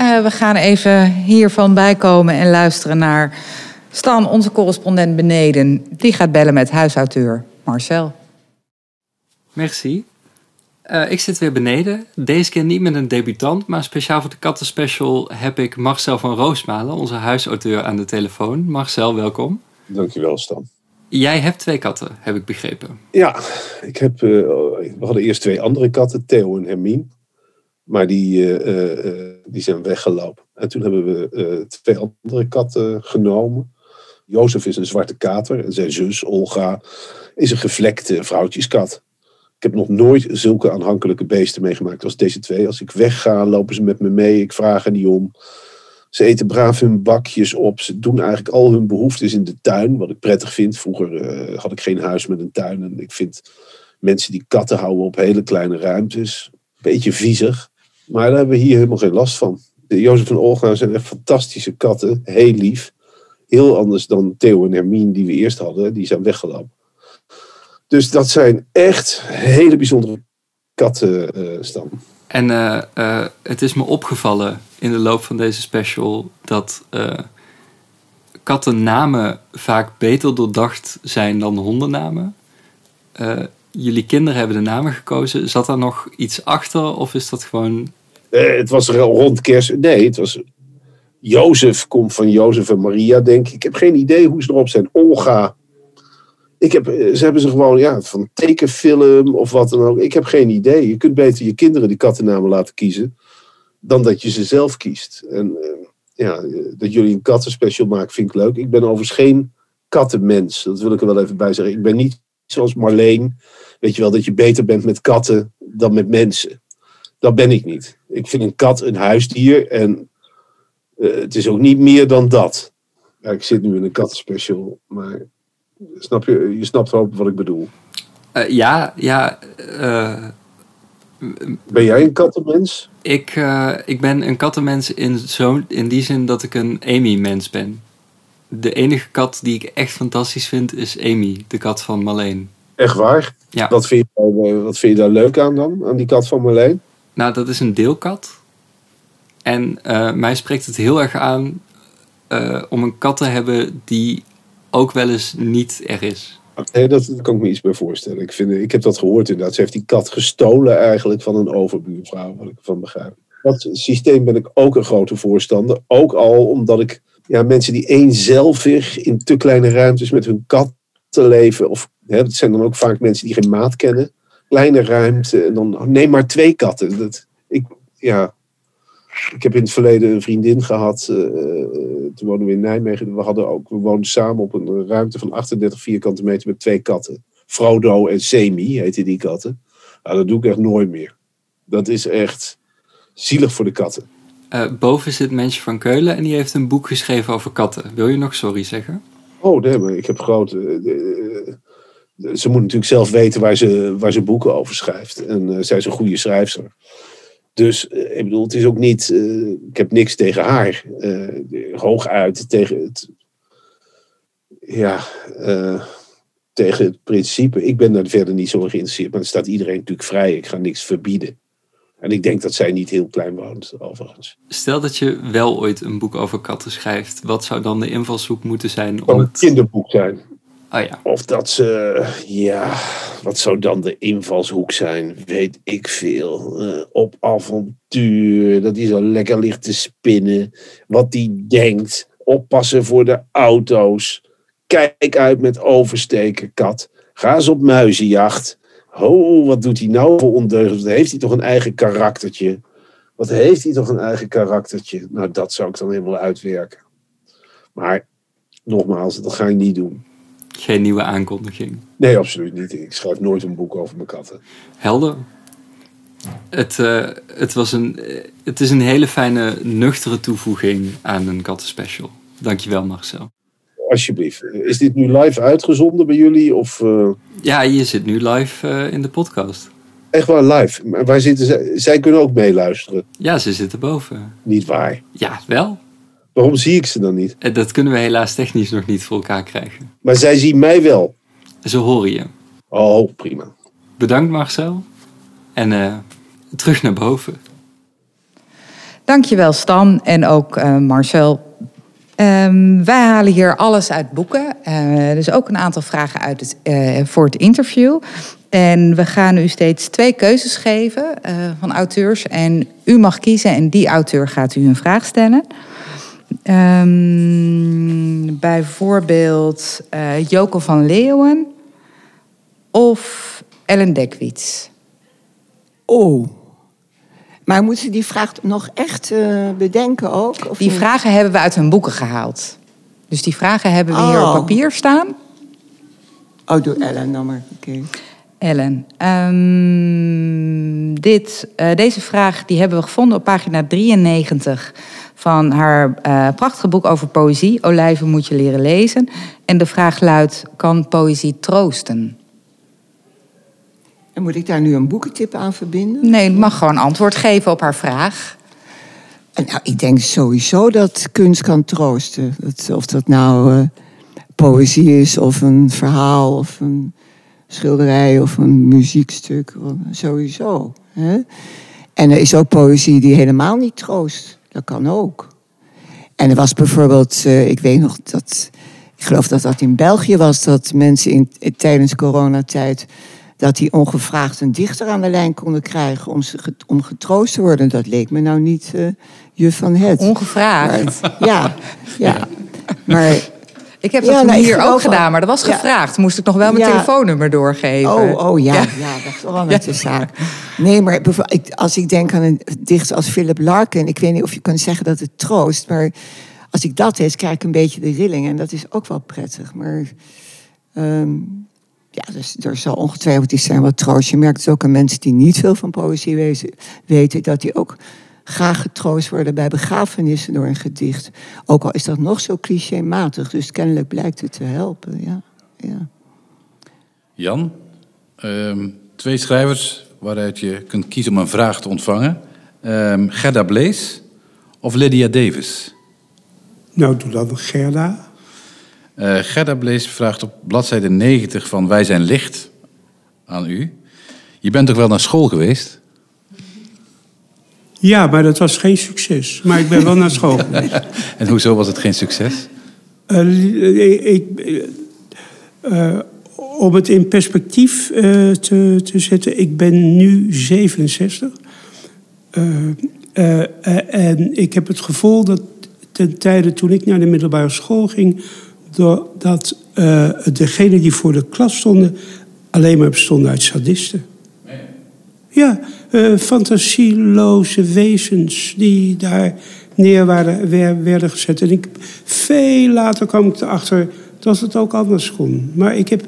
uh, we gaan even hiervan bijkomen en luisteren naar Stan, onze correspondent beneden. Die gaat bellen met huisauteur Marcel. Merci. Uh, ik zit weer beneden. Deze keer niet met een debutant, maar speciaal voor de kattenspecial heb ik Marcel van Roosmalen, onze huisauteur, aan de telefoon. Marcel, welkom. Dankjewel, Stan. Jij hebt twee katten, heb ik begrepen. Ja, ik heb, uh, we hadden eerst twee andere katten, Theo en Hermine. Maar die, uh, die zijn weggelopen. En toen hebben we twee andere katten genomen. Jozef is een zwarte kater en zijn zus, Olga, is een gevlekte vrouwtjeskat. Ik heb nog nooit zulke aanhankelijke beesten meegemaakt als deze twee. Als ik wegga, lopen ze met me mee. Ik vraag er niet om. Ze eten braaf hun bakjes op. Ze doen eigenlijk al hun behoeftes in de tuin, wat ik prettig vind. Vroeger eh, had ik geen huis met een tuin. En ik vind mensen die katten houden op hele kleine ruimtes. Beetje viezig. Maar daar hebben we hier helemaal geen last van. De Jozef en Olga zijn echt fantastische katten. Heel lief. Heel anders dan Theo en Hermine die we eerst hadden. Die zijn weggelopen. Dus dat zijn echt hele bijzondere kattenstam. En eh, eh, het is me opgevallen in de loop van deze special dat uh, kattennamen vaak beter doordacht zijn dan hondennamen. jullie kinderen hebben de namen gekozen. Zat daar nog iets achter of is dat gewoon. het was rond kerst. Nee, het was. Jozef komt van Jozef en Maria, denk ik. Ik heb geen idee hoe ze erop zijn. Olga ik heb, eh, ze hebben ze gewoon ja, van tekenfilm of wat dan ook. Ik heb geen idee. Je kunt beter je kinderen die kattennamen laten kiezen. dan dat je ze zelf kiest. En uh, ja, dat jullie een kattenspecial maken vind ik leuk. Ik ben overigens geen kattenmens. Dat wil ik er wel even bij zeggen. Ik ben niet zoals Marleen. Weet je wel, dat je beter bent met katten dan met mensen. Dat ben ik niet. Ik vind een kat een huisdier. En het is ook niet meer dan dat. Ja, ik zit nu in een kattenspecial. Maar Snap je, je snapt wel wat ik bedoel. Uh, ja, ja. Uh, ben jij een kattenmens? Ik, uh, ik ben een kattenmens in, zo, in die zin dat ik een Amy-mens ben. De enige kat die ik echt fantastisch vind is Amy, de kat van Marleen. Echt waar? Ja. Wat vind, je, wat vind je daar leuk aan dan, aan die kat van Marleen? Nou, dat is een deelkat. En mij spreekt het heel erg aan om een kat te hebben die ook wel eens niet er is. Nee, dat, kan ik me iets bij voorstellen. Ik, vind, ik heb dat gehoord inderdaad. Ze heeft die kat gestolen eigenlijk van een overbuurvrouw, wat ik van begrijp. Dat systeem ben ik ook een grote voorstander. Ook al omdat ik ja, mensen die eenzelvig in te kleine ruimtes met hun kat te leven. Of hè, het zijn dan ook vaak mensen die geen maat kennen. Kleine ruimte. En dan neem maar twee katten. Dat, ik, ja, ik heb in het verleden een vriendin gehad. Uh, toen woonden we in Nijmegen. We, hadden ook, we woonden samen op een ruimte van 38 vierkante meter met twee katten. Frodo en Semi heette die katten. Nou, dat doe ik echt nooit meer. Dat is echt zielig voor de katten. Uh, boven zit Mensje van Keulen en die heeft een boek geschreven over katten. Wil je nog sorry zeggen? Oh, nee, maar ik heb grote. ze moet natuurlijk zelf weten waar ze, waar ze boeken over schrijft. En zij is een goede schrijfster. Dus eh, ik bedoel, het is ook niet. Uh, ik heb niks tegen haar. Uh, hooguit tegen het. Ja, tegen het principe. Ik ben daar verder niet zo geïnteresseerd. Maar er staat iedereen natuurlijk vrij. Ik ga niks verbieden. En ik denk dat zij niet heel klein woont, overigens. Stel dat je wel ooit een boek over katten schrijft. Wat zou dan de invalshoek moeten zijn? Om een kinderboek zijn. Oh ja. Of dat ze, ja, wat zou dan de invalshoek zijn? Weet ik veel. Uh, op avontuur, dat hij zo lekker ligt te spinnen. Wat die denkt. Oppassen voor de auto's. Kijk uit met oversteken, kat. Ga eens op muizenjacht. Oh, wat doet hij nou voor ondeugend? Heeft hij toch een eigen karaktertje? Wat heeft hij toch een eigen karaktertje? Nou, dat zou ik dan helemaal uitwerken. Maar nogmaals, dat ga ik niet doen. Geen nieuwe aankondiging. Nee, absoluut niet. Ik schrijf nooit een boek over mijn katten. Helder. Het, uh, het, was een, het is een hele fijne, nuchtere toevoeging aan een kattenspecial. Dankjewel, Marcel. Alsjeblieft. Is dit nu live uitgezonden bij jullie? Of, uh... Ja, je zit nu live uh, in de podcast. Echt waar, live? Maar waar zitten zij? Zij kunnen ook meeluisteren. Ja, ze zitten boven. Niet waar? Ja, wel. Waarom zie ik ze dan niet? Dat kunnen we helaas technisch nog niet voor elkaar krijgen. Maar zij zien mij wel. Ze horen je. Oh, prima. Bedankt Marcel. En uh, terug naar boven. Dankjewel Stan en ook uh, Marcel. Um, wij halen hier alles uit boeken. Uh, dus ook een aantal vragen uit het, voor het interview. En we gaan u steeds twee keuzes geven van auteurs. En u mag kiezen en die auteur gaat u een vraag stellen. Um, bijvoorbeeld uh, Joko van Leeuwen of Ellen Dekwits. Oh. Maar moeten ze die vraag nog echt uh, bedenken ook? Of die niet? vragen hebben we uit hun boeken gehaald. Dus die vragen hebben we oh. hier op papier staan. Oh, doe Ellen dan maar. Okay. Ellen, ehm, dit, eh, deze vraag die hebben we gevonden op pagina 93 van haar eh, prachtige boek over poëzie. Olijven moet je leren lezen. En de vraag luidt, kan poëzie troosten? En moet ik daar nu een boekentip aan verbinden? Nee, het mag gewoon antwoord geven op haar vraag. Nou, ik denk sowieso dat kunst kan troosten. Dat, of dat nou eh, poëzie is, of een verhaal, of een schilderij, of een muziekstuk. Sowieso. Hè? En er is ook poëzie die helemaal niet troost. Dat kan ook. En er was bijvoorbeeld, eh, ik weet nog dat, ik geloof dat dat in België was, dat mensen in, tijdens coronatijd dat die ongevraagd een dichter aan de lijn konden krijgen om, ze, om getroost te worden. Dat leek me nou niet uh, juf van het. Ongevraagd? ja, ja. Maar... Ik heb dat ja, nou, hier ook gedaan, maar dat was gevraagd. Moest ik nog wel mijn telefoonnummer doorgeven. Oh, oh ja, ja. dat is wel de zaak. Nee, maar als ik denk aan een dichter als Philip Larkin... ik weet niet of je kan zeggen dat het troost... maar als ik dat lees, krijg ik een beetje de rilling. En dat is ook wel prettig. Maar um, ja, dus er zal ongetwijfeld iets zijn wat troost. Je merkt het ook aan mensen die niet veel van poëzie weten, dat die ook graag getroost worden bij begrafenissen door een gedicht. Ook al is dat nog zo clichématig, dus kennelijk blijkt het te helpen. Ja, ja. Jan, um, twee schrijvers waaruit je kunt kiezen om een vraag te ontvangen. Um, Gerda Blees of Lydia Davis? Nou, doe dan Gerda. Uh, Gerda Blees vraagt op bladzijde 90 van Wij zijn licht aan u. Je bent toch wel naar school geweest? Ja, maar dat was geen succes. Maar ik ben wel naar school geweest. en hoezo was het geen succes? Uh, ik, uh, om het in perspectief te, te zetten, ik ben nu 67. en ik heb het gevoel dat ten tijde toen ik naar de middelbare school ging, uh, degenen die voor de klas stonden alleen maar bestonden uit sadisten. Ja, uh, fantasieloze wezens die daar neer waren, werden gezet. En ik, veel later kwam ik erachter dat het ook anders kon. Maar ik heb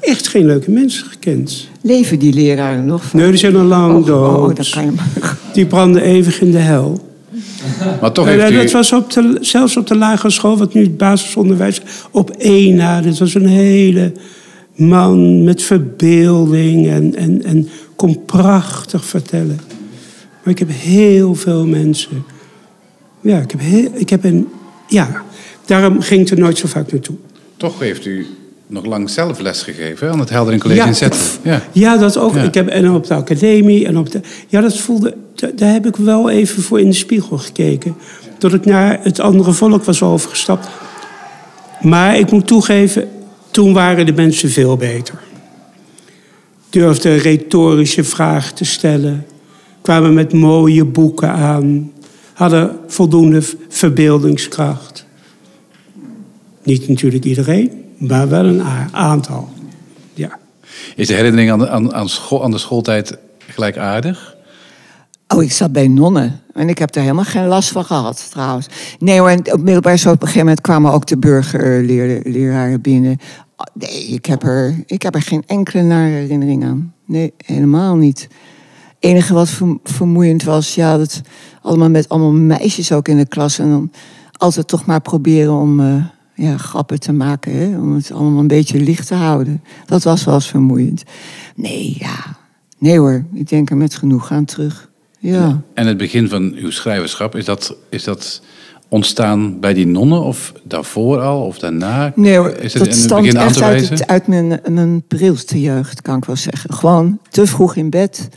echt geen leuke mensen gekend. Leven die leraren nog? Nee, die zijn al lang oh, dood. Oh, dat kan je maar. Die branden eeuwig in de hel. Maar toch heeft u... Dat was op de, zelfs op de lagere school, wat nu het basisonderwijs, op één na. Dit was een hele man met verbeelding en, en, en kon prachtig vertellen. Maar ik heb heel veel mensen. Ja, ik heb, heel, ik heb een. Ja, daarom ging ik er nooit zo vaak naartoe. Toch heeft u nog lang zelf les gegeven aan het Heldering College ja, in Zetten. Ja. ja, dat ook. Ik heb, en op de academie. En op de, ja, dat voelde, daar heb ik wel even voor in de spiegel gekeken. Dat ik naar het andere volk was overgestapt. Maar ik moet toegeven, toen waren de mensen veel beter. Durfden retorische vragen te stellen. Kwamen met mooie boeken aan. Hadden voldoende verbeeldingskracht. Niet natuurlijk iedereen maar wel een aantal. Ja. Is de herinnering aan de, aan, aan, school, aan de schooltijd gelijkaardig? Oh, ik zat bij nonnen. En ik heb daar helemaal geen last van gehad, trouwens. Nee hoor, op middelbaar zo op een gegeven moment kwamen ook de burgerleraren binnen. Oh, nee, ik heb, er, ik heb er geen enkele nare herinnering aan. Nee, helemaal niet. Het enige wat vermoeiend was, ja, dat allemaal met allemaal meisjes ook in de klas. En dan altijd toch maar proberen om... Uh, ja, grappen te maken. Hè? Om het allemaal een beetje licht te houden. Dat was wel eens vermoeiend. Nee, ja. Nee hoor, ik denk er met genoeg aan terug. Ja. En het begin van uw schrijverschap, is dat, is dat ontstaan bij die nonnen of daarvoor al of daarna? Nee hoor, is het dat stamt echt uit, het, uit mijn, mijn prilste jeugd, kan ik wel zeggen. Gewoon te vroeg in bed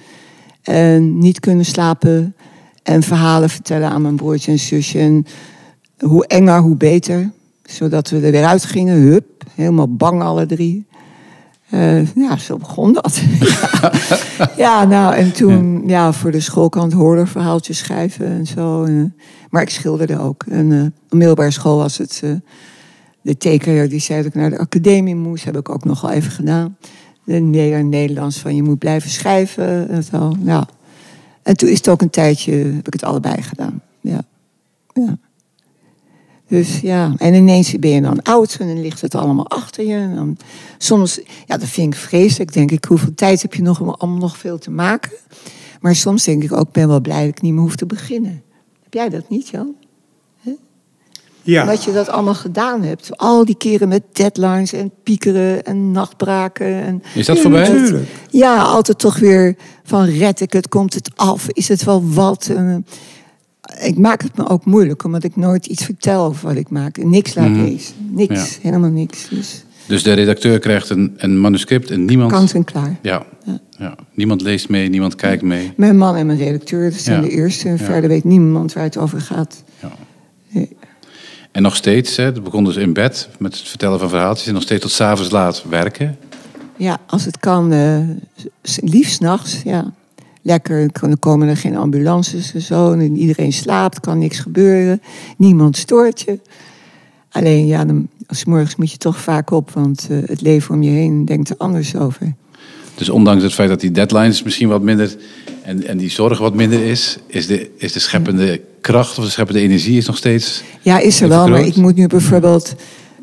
en niet kunnen slapen en verhalen vertellen aan mijn broertje en zusje. En hoe enger, hoe beter zodat we er weer uit gingen. Hup, helemaal bang alle drie. Uh, ja, zo begon dat. ja, nou, en toen ja. voor de schoolkant verhaaltjes schrijven en zo. En, maar ik schilderde ook. En uh, middelbare school was het... Uh, de tekenaar die zei dat ik naar de academie moest. Heb ik ook nog wel even gedaan. De Nederlands van je moet blijven schrijven en zo. Ja. En toen is het ook een tijdje... heb ik het allebei gedaan. Ja. ja. Dus ja, en ineens ben je dan oud en dan ligt het allemaal achter je. En dan, soms, ja, dat vind ik vreselijk. Denk ik, hoeveel tijd heb je nog om allemaal nog veel te maken? Maar soms denk ik ook, ben wel blij dat ik niet meer hoef te beginnen. Jij dat niet, Jan? Ja. Dat je dat allemaal gedaan hebt. Al die keren met deadlines en piekeren en nachtbraken. En Is dat voorbij? Ja, altijd toch weer van red ik het, komt het af, is het wel wat? Eh, ik maak het me ook moeilijk, omdat ik nooit iets vertel over wat ik maak. Niks laat Mhm. lezen. Niks, Ja. helemaal niks. Dus Dus de redacteur krijgt een, een manuscript en niemand... kant en klaar. Ja. ja. Niemand leest mee, niemand kijkt mee. Mijn man en mijn redacteur zijn Ja. de eerste. En verder weet niemand waar het over gaat. En nog steeds, hè, het begon dus in bed met het vertellen van verhaaltjes... en nog steeds tot s'avonds laat werken. Ja, als het kan, s- liefst nachts, ja. Lekker, dan komen er geen ambulances en zo. En iedereen slaapt, kan niks gebeuren. Niemand stoort je. Alleen, ja, dan, als morgens moet je toch vaak op, want eh, het leven om je heen denkt er anders over. Dus ondanks het feit dat die deadlines misschien wat minder... en, en die zorg wat minder is... is de, is de scheppende kracht of de scheppende energie is nog steeds... Ja, is er wel, maar ik moet nu bijvoorbeeld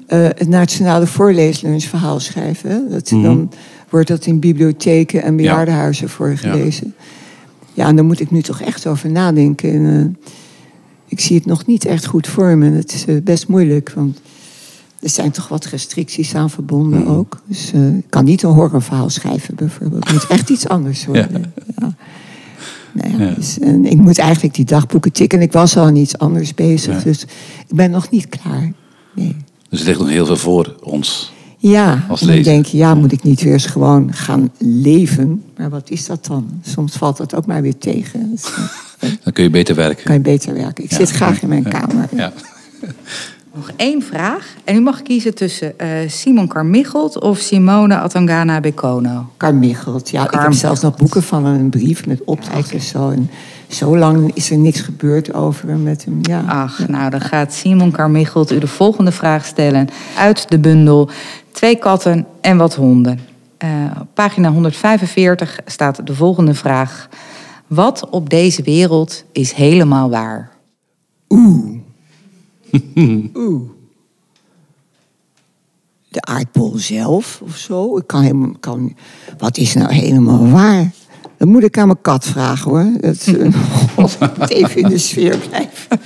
eh, het Nationale Voorleeslunchverhaal schrijven. Dat, Mhm. Dan wordt dat in bibliotheken en bejaardenhuizen voorgelezen. Ja. en daar moet ik nu toch echt over nadenken. En, eh, ik zie het nog niet echt goed voor me. Het is best moeilijk, want er zijn toch wat restricties aan verbonden Mhm. ook. Dus eh, ik kan niet een horrorverhaal schrijven bijvoorbeeld. Het moet echt iets anders worden. Ja. Nou ja, Ja. dus, en ik moet eigenlijk die dagboeken tikken. En ik was al aan iets anders bezig. Ja. Dus ik ben nog niet klaar. Nee. Dus er ligt nog heel veel voor ons. Ja, Als en dan denk je, ja, moet ik niet weer eens gewoon gaan leven? Maar wat is dat dan? Soms valt dat ook maar weer tegen. Dus dan kun je beter werken. kan je beter werken. Ik zit graag in mijn kamer. Ja. Nog één vraag. En u mag kiezen tussen eh, Simon Carmichelt of Simone Atangana Bekono. Carmichelt. Ja, ik heb zelfs nog boeken van hem, een brief met opdracht en zo. En zo lang is er niks gebeurd over hem met hem. Ja. Ach, nou dan gaat Simon Carmichelt u de volgende vraag stellen. Uit de bundel Twee katten en wat honden. Eh, op pagina 145 staat de volgende vraag. Wat op deze wereld is helemaal waar? Oeh. Oeh. De aardbol zelf of zo. Ik kan helemaal, kan, wat is nou helemaal waar? Dat moet ik aan mijn kat vragen hoor. Dat, moet even in de sfeer blijven.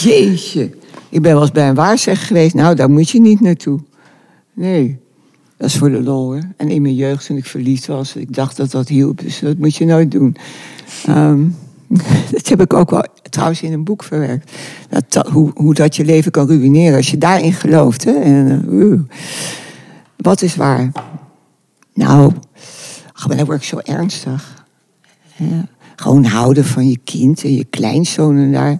Jeetje. Ik ben wel eens bij een waarzeg geweest. Nou, daar moet je niet naartoe. Nee. Dat is voor de lol hoor. En in mijn jeugd toen ik verliefd was. Ik dacht dat dat hielp. Dus dat moet je nooit doen. Ehm, dat heb ik ook wel trouwens in een boek verwerkt. Dat, hoe, hoe dat je leven kan ruïneren als je daarin gelooft. Hè? En, eh. Wat is waar? Nou, ach, maar dan word ik zo ernstig. Ja. Gewoon houden van je kind en je kleinzoon en daar,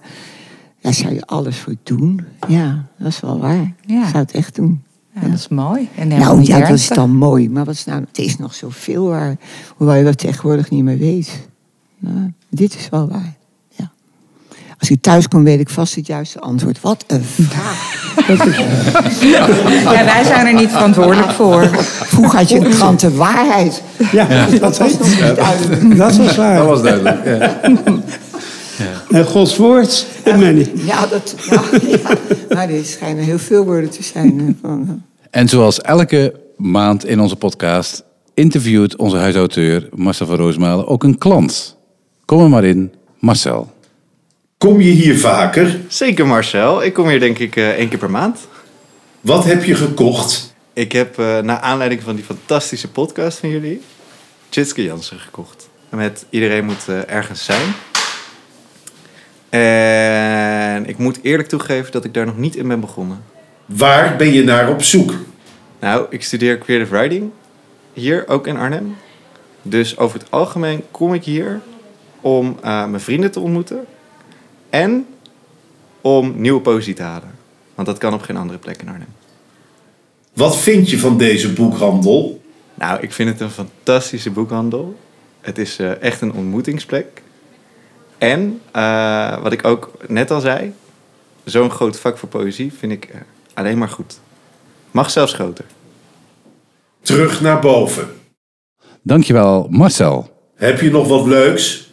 daar zou je alles voor doen. Ja, dat is wel waar. Ja. Ik zou het echt doen. Ja, Dat is mooi. En Nou ja, dat is dan mooi. Maar wat is nou, het is nog zoveel waar. Hoewel je dat tegenwoordig niet meer weet. Nou, dit is wel waar. Ja. Als ik thuis kom, weet ik vast het juiste antwoord. Wat een vraag. Ja, wij zijn er niet verantwoordelijk voor. Vroeger had je een krant de waarheid. Ja, dat, Dat was nog niet duidelijk. dat was waar. Dat was duidelijk. Ja. En Gods woord, Manny. Ja, dat, ja, ja. Nou, er schijnen heel veel woorden te zijn. eh, Van, eh, En zoals elke maand in onze podcast interviewt onze huisauteur Marcel van Roosmalen ook een klant. Kom er maar in, Marcel. Kom je hier vaker? Zeker Marcel, ik kom hier denk ik eh, één keer per maand. Wat heb je gekocht? Ik heb eh naar aanleiding van die fantastische podcast van jullie, Tjitske Jansen gekocht. Met Iedereen moet eh, ergens zijn. En ik moet eerlijk toegeven dat ik daar nog niet in ben begonnen. Waar ben je naar op zoek? Nou, ik studeer creative writing hier ook in Arnhem. Dus over het algemeen kom ik hier om eh, mijn vrienden te ontmoeten en om nieuwe poëzie te halen. Want dat kan op geen andere plek in Arnhem. Wat vind je van deze boekhandel? Nou, ik vind het een fantastische boekhandel. Het is eh, echt een ontmoetingsplek. En eh, wat ik ook net al zei, zo'n groot vak voor poëzie vind ik alleen maar goed. Mag zelfs groter. Terug naar boven. Dankjewel, Marcel. Heb je nog wat leuks?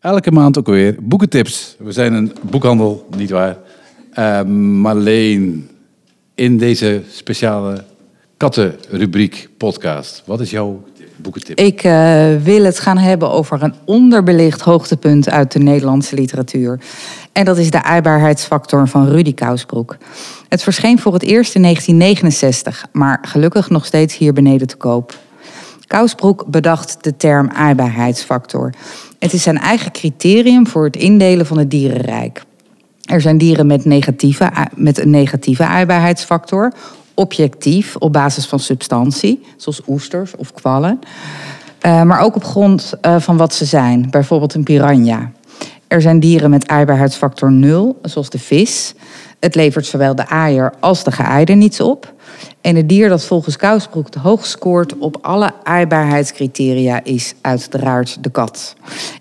Elke maand ook weer boekentips. We zijn een boekhandel, nietwaar? Eh, Marleen, in deze speciale kattenrubriek podcast, wat is jouw boekentip? Ik eh, wil het gaan hebben over een onderbelicht hoogtepunt uit de Nederlandse literatuur. En dat is de aaibaarheidsfactor van Rudy Kousbroek. Het verscheen voor het eerst in 1969, maar gelukkig nog steeds hier beneden te koop. Kousbroek bedacht de term aaibaarheidsfactor. Het is zijn eigen criterium voor het indelen van het dierenrijk. Er zijn dieren met, negatieve, met een negatieve aaibaarheidsfactor, objectief op basis van substantie, zoals oesters of kwallen. Uh, maar ook op grond uh, van wat ze zijn, bijvoorbeeld een piranha. Er zijn dieren met aaibaarheidsfactor 0, zoals de vis. Het levert zowel de aaier als de geëide niets op. En het dier dat volgens Kousbroek de hoogst scoort op alle aaibaarheidscriteria is uiteraard de kat.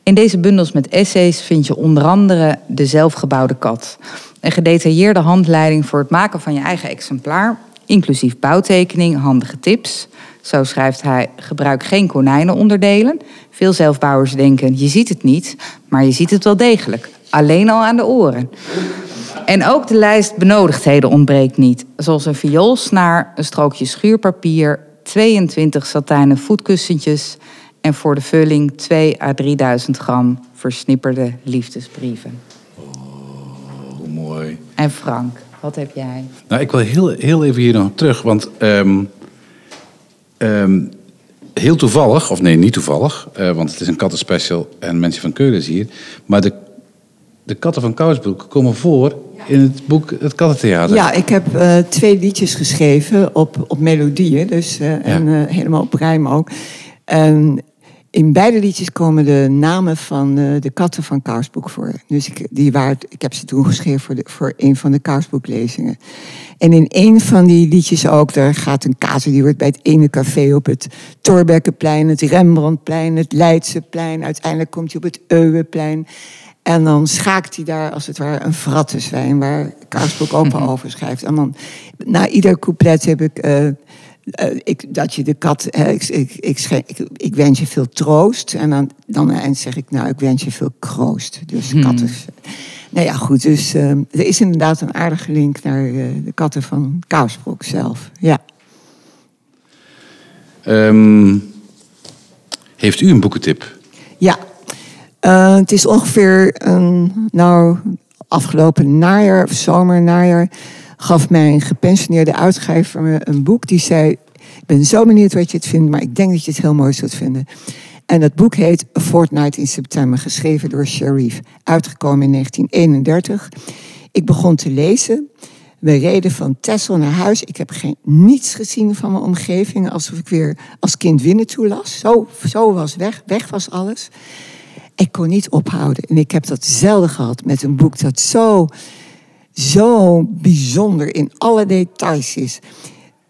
In deze bundels met essays vind je onder andere de zelfgebouwde kat. Een gedetailleerde handleiding voor het maken van je eigen exemplaar, inclusief bouwtekening, handige tips. Zo schrijft hij: gebruik geen konijnenonderdelen. Veel zelfbouwers denken: je ziet het niet, maar je ziet het wel degelijk. Alleen al aan de oren. En ook de lijst benodigdheden ontbreekt niet. Zoals een vioolsnaar, een strookje schuurpapier, 22 satijnen voetkussentjes en voor de vulling 2 à 3000 gram versnipperde liefdesbrieven. Oh, hoe mooi. En Frank, wat heb jij? Nou, ik wil heel, heel even hier nog op terug, want um, um, heel toevallig, of nee, niet toevallig, uh, want het is een kattenspecial en mensen van Keulen is hier, maar de, de katten van Kousbroek komen voor in het boek Het Kattentheater. Ja, ik heb uh, twee liedjes geschreven op, op melodieën, dus, uh, en helemaal op rijm ook. En in beide liedjes komen de namen van de katten van Kousbroek voor. Dus ik, die waren, ik heb ze toen geschreven voor, de, voor een van de Kousbroeklezingen. En in een van die liedjes ook, daar gaat een kater, die wordt bij het ene café op het Torbekkenplein, het Rembrandtplein, het Leidseplein. Uiteindelijk komt hij op het Euweplein. En dan schaakt hij daar als het ware een frattenzwijn, waar Kaarsbroek ook al over schrijft. En dan, na ieder couplet heb ik, uh, uh, ik dat je de kat, uh, ik, ik, ik, ik, wens je veel troost. En dan, dan eind zeg ik, nou, ik wens je veel kroost. Dus de kat is. Nou ja, goed, dus er is inderdaad een aardige link naar de katten van Kaarsbroek zelf. Ja. Um, heeft u een boekentip? Ja, uh, het is ongeveer een, nou, afgelopen najaar of zomer, najaar, gaf mijn gepensioneerde uitgever me een boek die zei: Ik ben zo benieuwd wat je het vindt, maar ik denk dat je het heel mooi zult vinden. En dat boek heet A Fortnight in September, geschreven door Sharif, uitgekomen in 1931. Ik begon te lezen. We reden van Texel naar huis. Ik heb geen, niets gezien van mijn omgeving, alsof ik weer als kind winnen toe las. Zo, zo was weg, weg was alles ik kon niet ophouden. En ik heb dat zelden gehad met een boek dat zo, zo bijzonder in alle details is.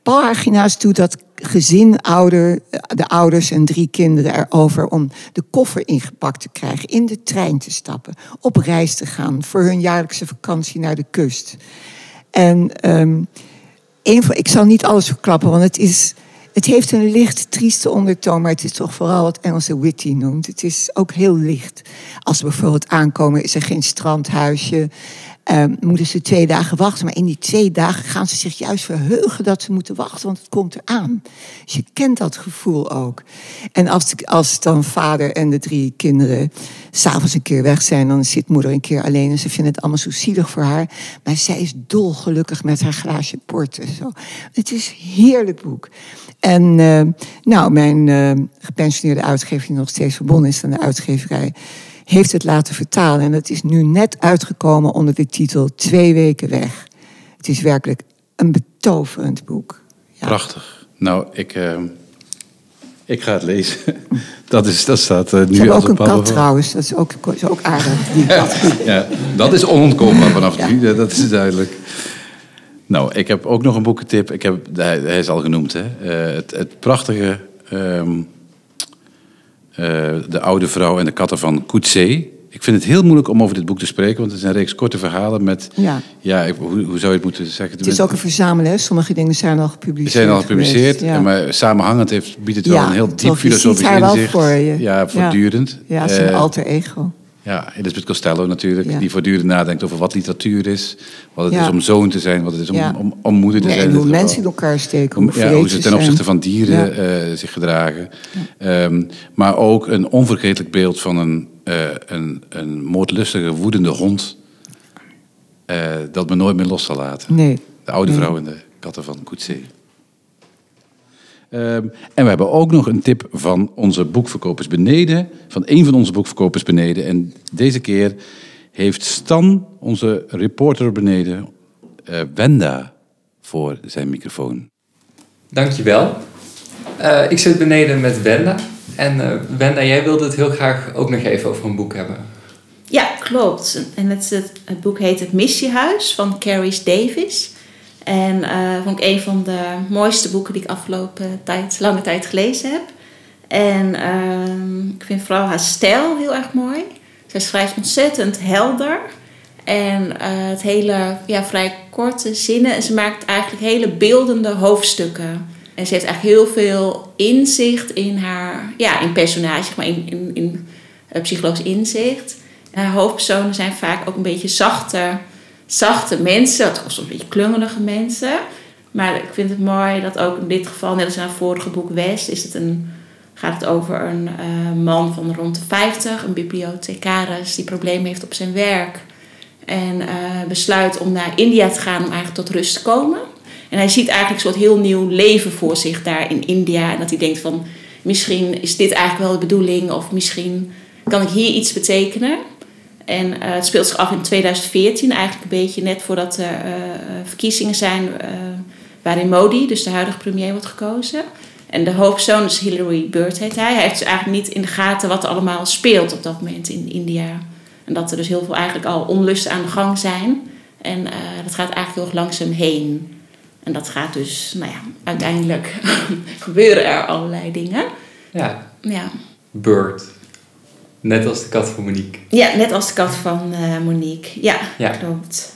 Pagina's toe dat gezin, ouder, de ouders en drie kinderen erover om de koffer ingepakt te krijgen, in de trein te stappen, op reis te gaan voor hun jaarlijkse vakantie naar de kust. En um, een van, ik zal niet alles verklappen, want het is het heeft een licht, trieste ondertoon, maar het is toch vooral wat Engelse witty noemt. Het is ook heel licht. Als ze bijvoorbeeld aankomen, is er geen strandhuisje. Um, moeten ze twee dagen wachten. Maar in die twee dagen gaan ze zich juist verheugen dat ze moeten wachten, want het komt eraan. Dus je kent dat gevoel ook. En als, als dan vader en de drie kinderen s'avonds een keer weg zijn, dan zit moeder een keer alleen. En ze vinden het allemaal zo zielig voor haar. Maar zij is dolgelukkig met haar glaasje porten. Zo. Het is een heerlijk boek. En uh, nou, mijn uh, gepensioneerde uitgever, die nog steeds verbonden is aan de uitgeverij heeft het laten vertalen. En het is nu net uitgekomen onder de titel Twee weken weg. Het is werkelijk een betoverend boek. Ja. Prachtig. Nou, ik, uh, ik ga het lezen. dat, is, dat staat uh, nu Ze ook een kat trouwens. Dat is ook, is ook aardig. Die kat. ja, dat is onontkoombaar vanaf ja. nu. Dat is duidelijk. Nou, ik heb ook nog een boekentip. Ik heb, hij, hij is al genoemd. Hè? Uh, het, het prachtige... Um, uh, de oude vrouw en de katten van Coetzee. Ik vind het heel moeilijk om over dit boek te spreken, want het is een reeks korte verhalen met. Ja, ja hoe, hoe zou je het moeten zeggen? Het is ook een verzameling, sommige dingen zijn al gepubliceerd. Zijn al gepubliceerd, ja. maar samenhangend heeft, biedt het wel ja, een heel diep filosofisch inzicht. Wel voor je. Ja, voortdurend. Ja, is een uh, alter ego. Ja, Elisabeth Costello natuurlijk, Ja. die voortdurend nadenkt over wat literatuur is. Wat het Ja. is om zoon te zijn, wat het is om, Ja. om, om moeder te zijn. en hoe mensen in elkaar steken, ja, hoe ze ten opzichte zijn. van dieren eh, zich gedragen. Ehm, maar ook een onvergetelijk beeld van een, eh, een, een moordlustige, woedende hond. eh, dat me nooit meer los zal laten. Nee. De oude Nee. vrouw en de katten van Coetzee. Ehm, en we hebben ook nog een tip van onze boekverkopers beneden. Van een van onze boekverkopers beneden. En deze keer heeft Stan, onze reporter beneden, eh, Wenda voor zijn microfoon. Dankjewel. Eh ik zit beneden met Wenda. En eh, Wenda, jij wilde het heel graag ook nog even over een boek hebben. Ja, klopt. En het, het, het boek heet Het Missiehuis van Carrie Davis. En eh vond ik een van de mooiste boeken die ik afgelopen tijd, lange tijd gelezen heb. En ehm, ik vind vooral haar stijl heel erg mooi. Zij schrijft ontzettend helder. En eh, het hele, ja, vrij korte zinnen. En ze maakt eigenlijk hele beeldende hoofdstukken. En ze heeft eigenlijk heel veel inzicht in haar, ja, in personage, maar in, in, in eh, psychologisch inzicht. En haar hoofdpersonen zijn vaak ook een beetje zachte, zachte mensen, of soms een beetje klungelige mensen. Maar ik vind het mooi dat ook in dit geval, net als in haar vorige boek West, is het een, gaat het over een eh, man van rond de 50, een bibliothecaris die problemen heeft op zijn werk. En eh, besluit om naar India te gaan om eigenlijk tot rust te komen. En hij ziet eigenlijk een soort heel nieuw leven voor zich daar in India. En dat hij denkt van, misschien is dit eigenlijk wel de bedoeling. Of misschien kan ik hier iets betekenen. En eh, het speelt zich af in 2014, eigenlijk een beetje net voordat er eh, verkiezingen zijn eh, waarin Modi, dus de huidige premier, wordt gekozen. En de hoofdpersoon is Hillary Bird, heet hij. Hij heeft dus eigenlijk niet in de gaten wat er allemaal speelt op dat moment in India. En dat er dus heel veel eigenlijk al onlusten aan de gang zijn. En eh, dat gaat eigenlijk heel erg langzaam heen. En dat gaat dus, nou ja, uiteindelijk gebeuren er allerlei dingen. Ja, Ja. Bird. Net als de kat van Monique. ja, net als de kat van eh, Monique. Ja, Ja. klopt.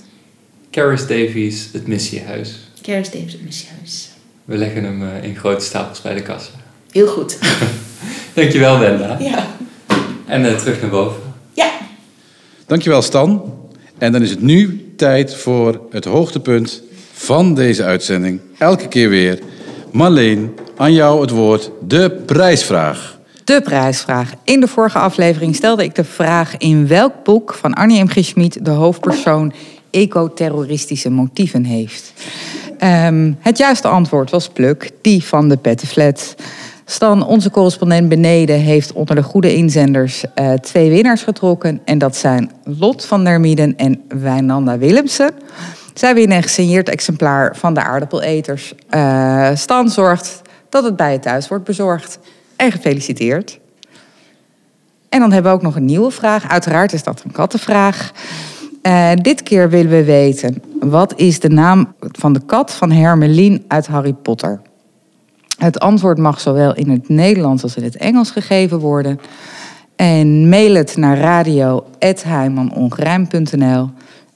Caris Davies, Het Missiehuis. Caris Davis, het missiehuis. We leggen hem eh, in grote stapels bij de kassa. Heel goed. Dankjewel, Wenda. Ja. En eh, terug naar boven. Dankjewel Stan. En dan is het nu tijd voor het hoogtepunt van deze uitzending. Elke keer weer. Marleen, aan jou het woord. De prijsvraag. De prijsvraag. In de vorige aflevering stelde ik de vraag in welk boek van Arnie M. G. De hoofdpersoon ecoterroristische motieven heeft. Ehm, het juiste antwoord was Pluk, die van de Pettenflat. Stan, onze correspondent beneden, heeft onder de goede inzenders eh, twee winnaars getrokken. En dat zijn Lot van der Mieden en Wijnanda Willemsen. Zij winnen een gesigneerd exemplaar van de aardappeleters. Eh, Stan zorgt dat het bij je thuis wordt bezorgd. Gefeliciteerd. En dan hebben we ook nog een nieuwe vraag. Uiteraard is dat een kattenvraag. Eh, dit keer willen we weten, wat is de naam van de kat van Hermelien uit Harry Potter? Het antwoord mag zowel in het Nederlands als in het Engels gegeven worden. En mail het naar radio.heimanongerijm.nl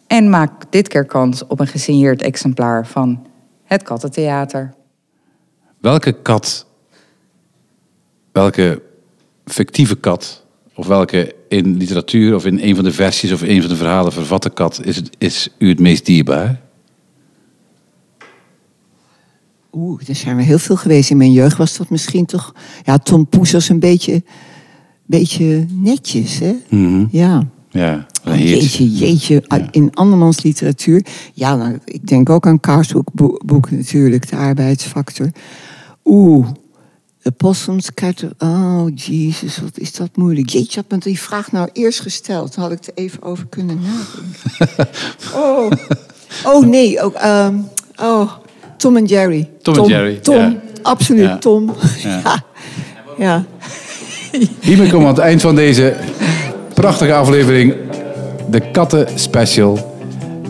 en maak dit keer kans op een gesigneerd exemplaar van het Kattentheater. Welke kat, welke fictieve kat, of welke in literatuur of in een van de versies of een van de verhalen vervatte kat is, het, is u het meest dierbaar? Oeh, er zijn er heel veel geweest. In mijn jeugd was dat misschien toch... Ja, Tom Poes was een beetje, beetje netjes, hè? Mhm. Ja. Ja, Oh, jeetje, jeetje. In andermans literatuur. Ja, nou, ik denk ook aan Kaarshoek boek, natuurlijk, de arbeidsfactor. Oeh, possums, katten. Oh, jezus, wat is dat moeilijk. Jeetje, had me die vraag nou eerst gesteld. Dan had ik er even over kunnen nadenken. oh. oh, nee, ook... ehm, oh, Tom en Jerry. Tom en Jerry, Tom, absoluut. Tom. Ja. ja. ja. Hiermee komen we aan het eind van deze prachtige aflevering. De Katten Special.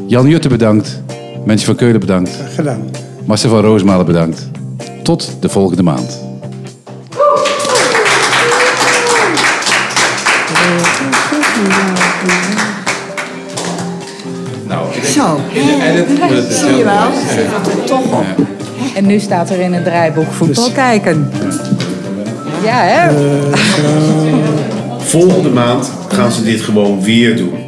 Jan Jutte bedankt. Mensen van Keulen bedankt. Gedaan. Marcel van Roosmalen bedankt. Tot de volgende maand. Zo. wordt het Zie je wel? Zit er toch op. En nu staat er in het draaiboek voetbal kijken. Ja, hè? Volgende maand gaan ze dit gewoon weer doen.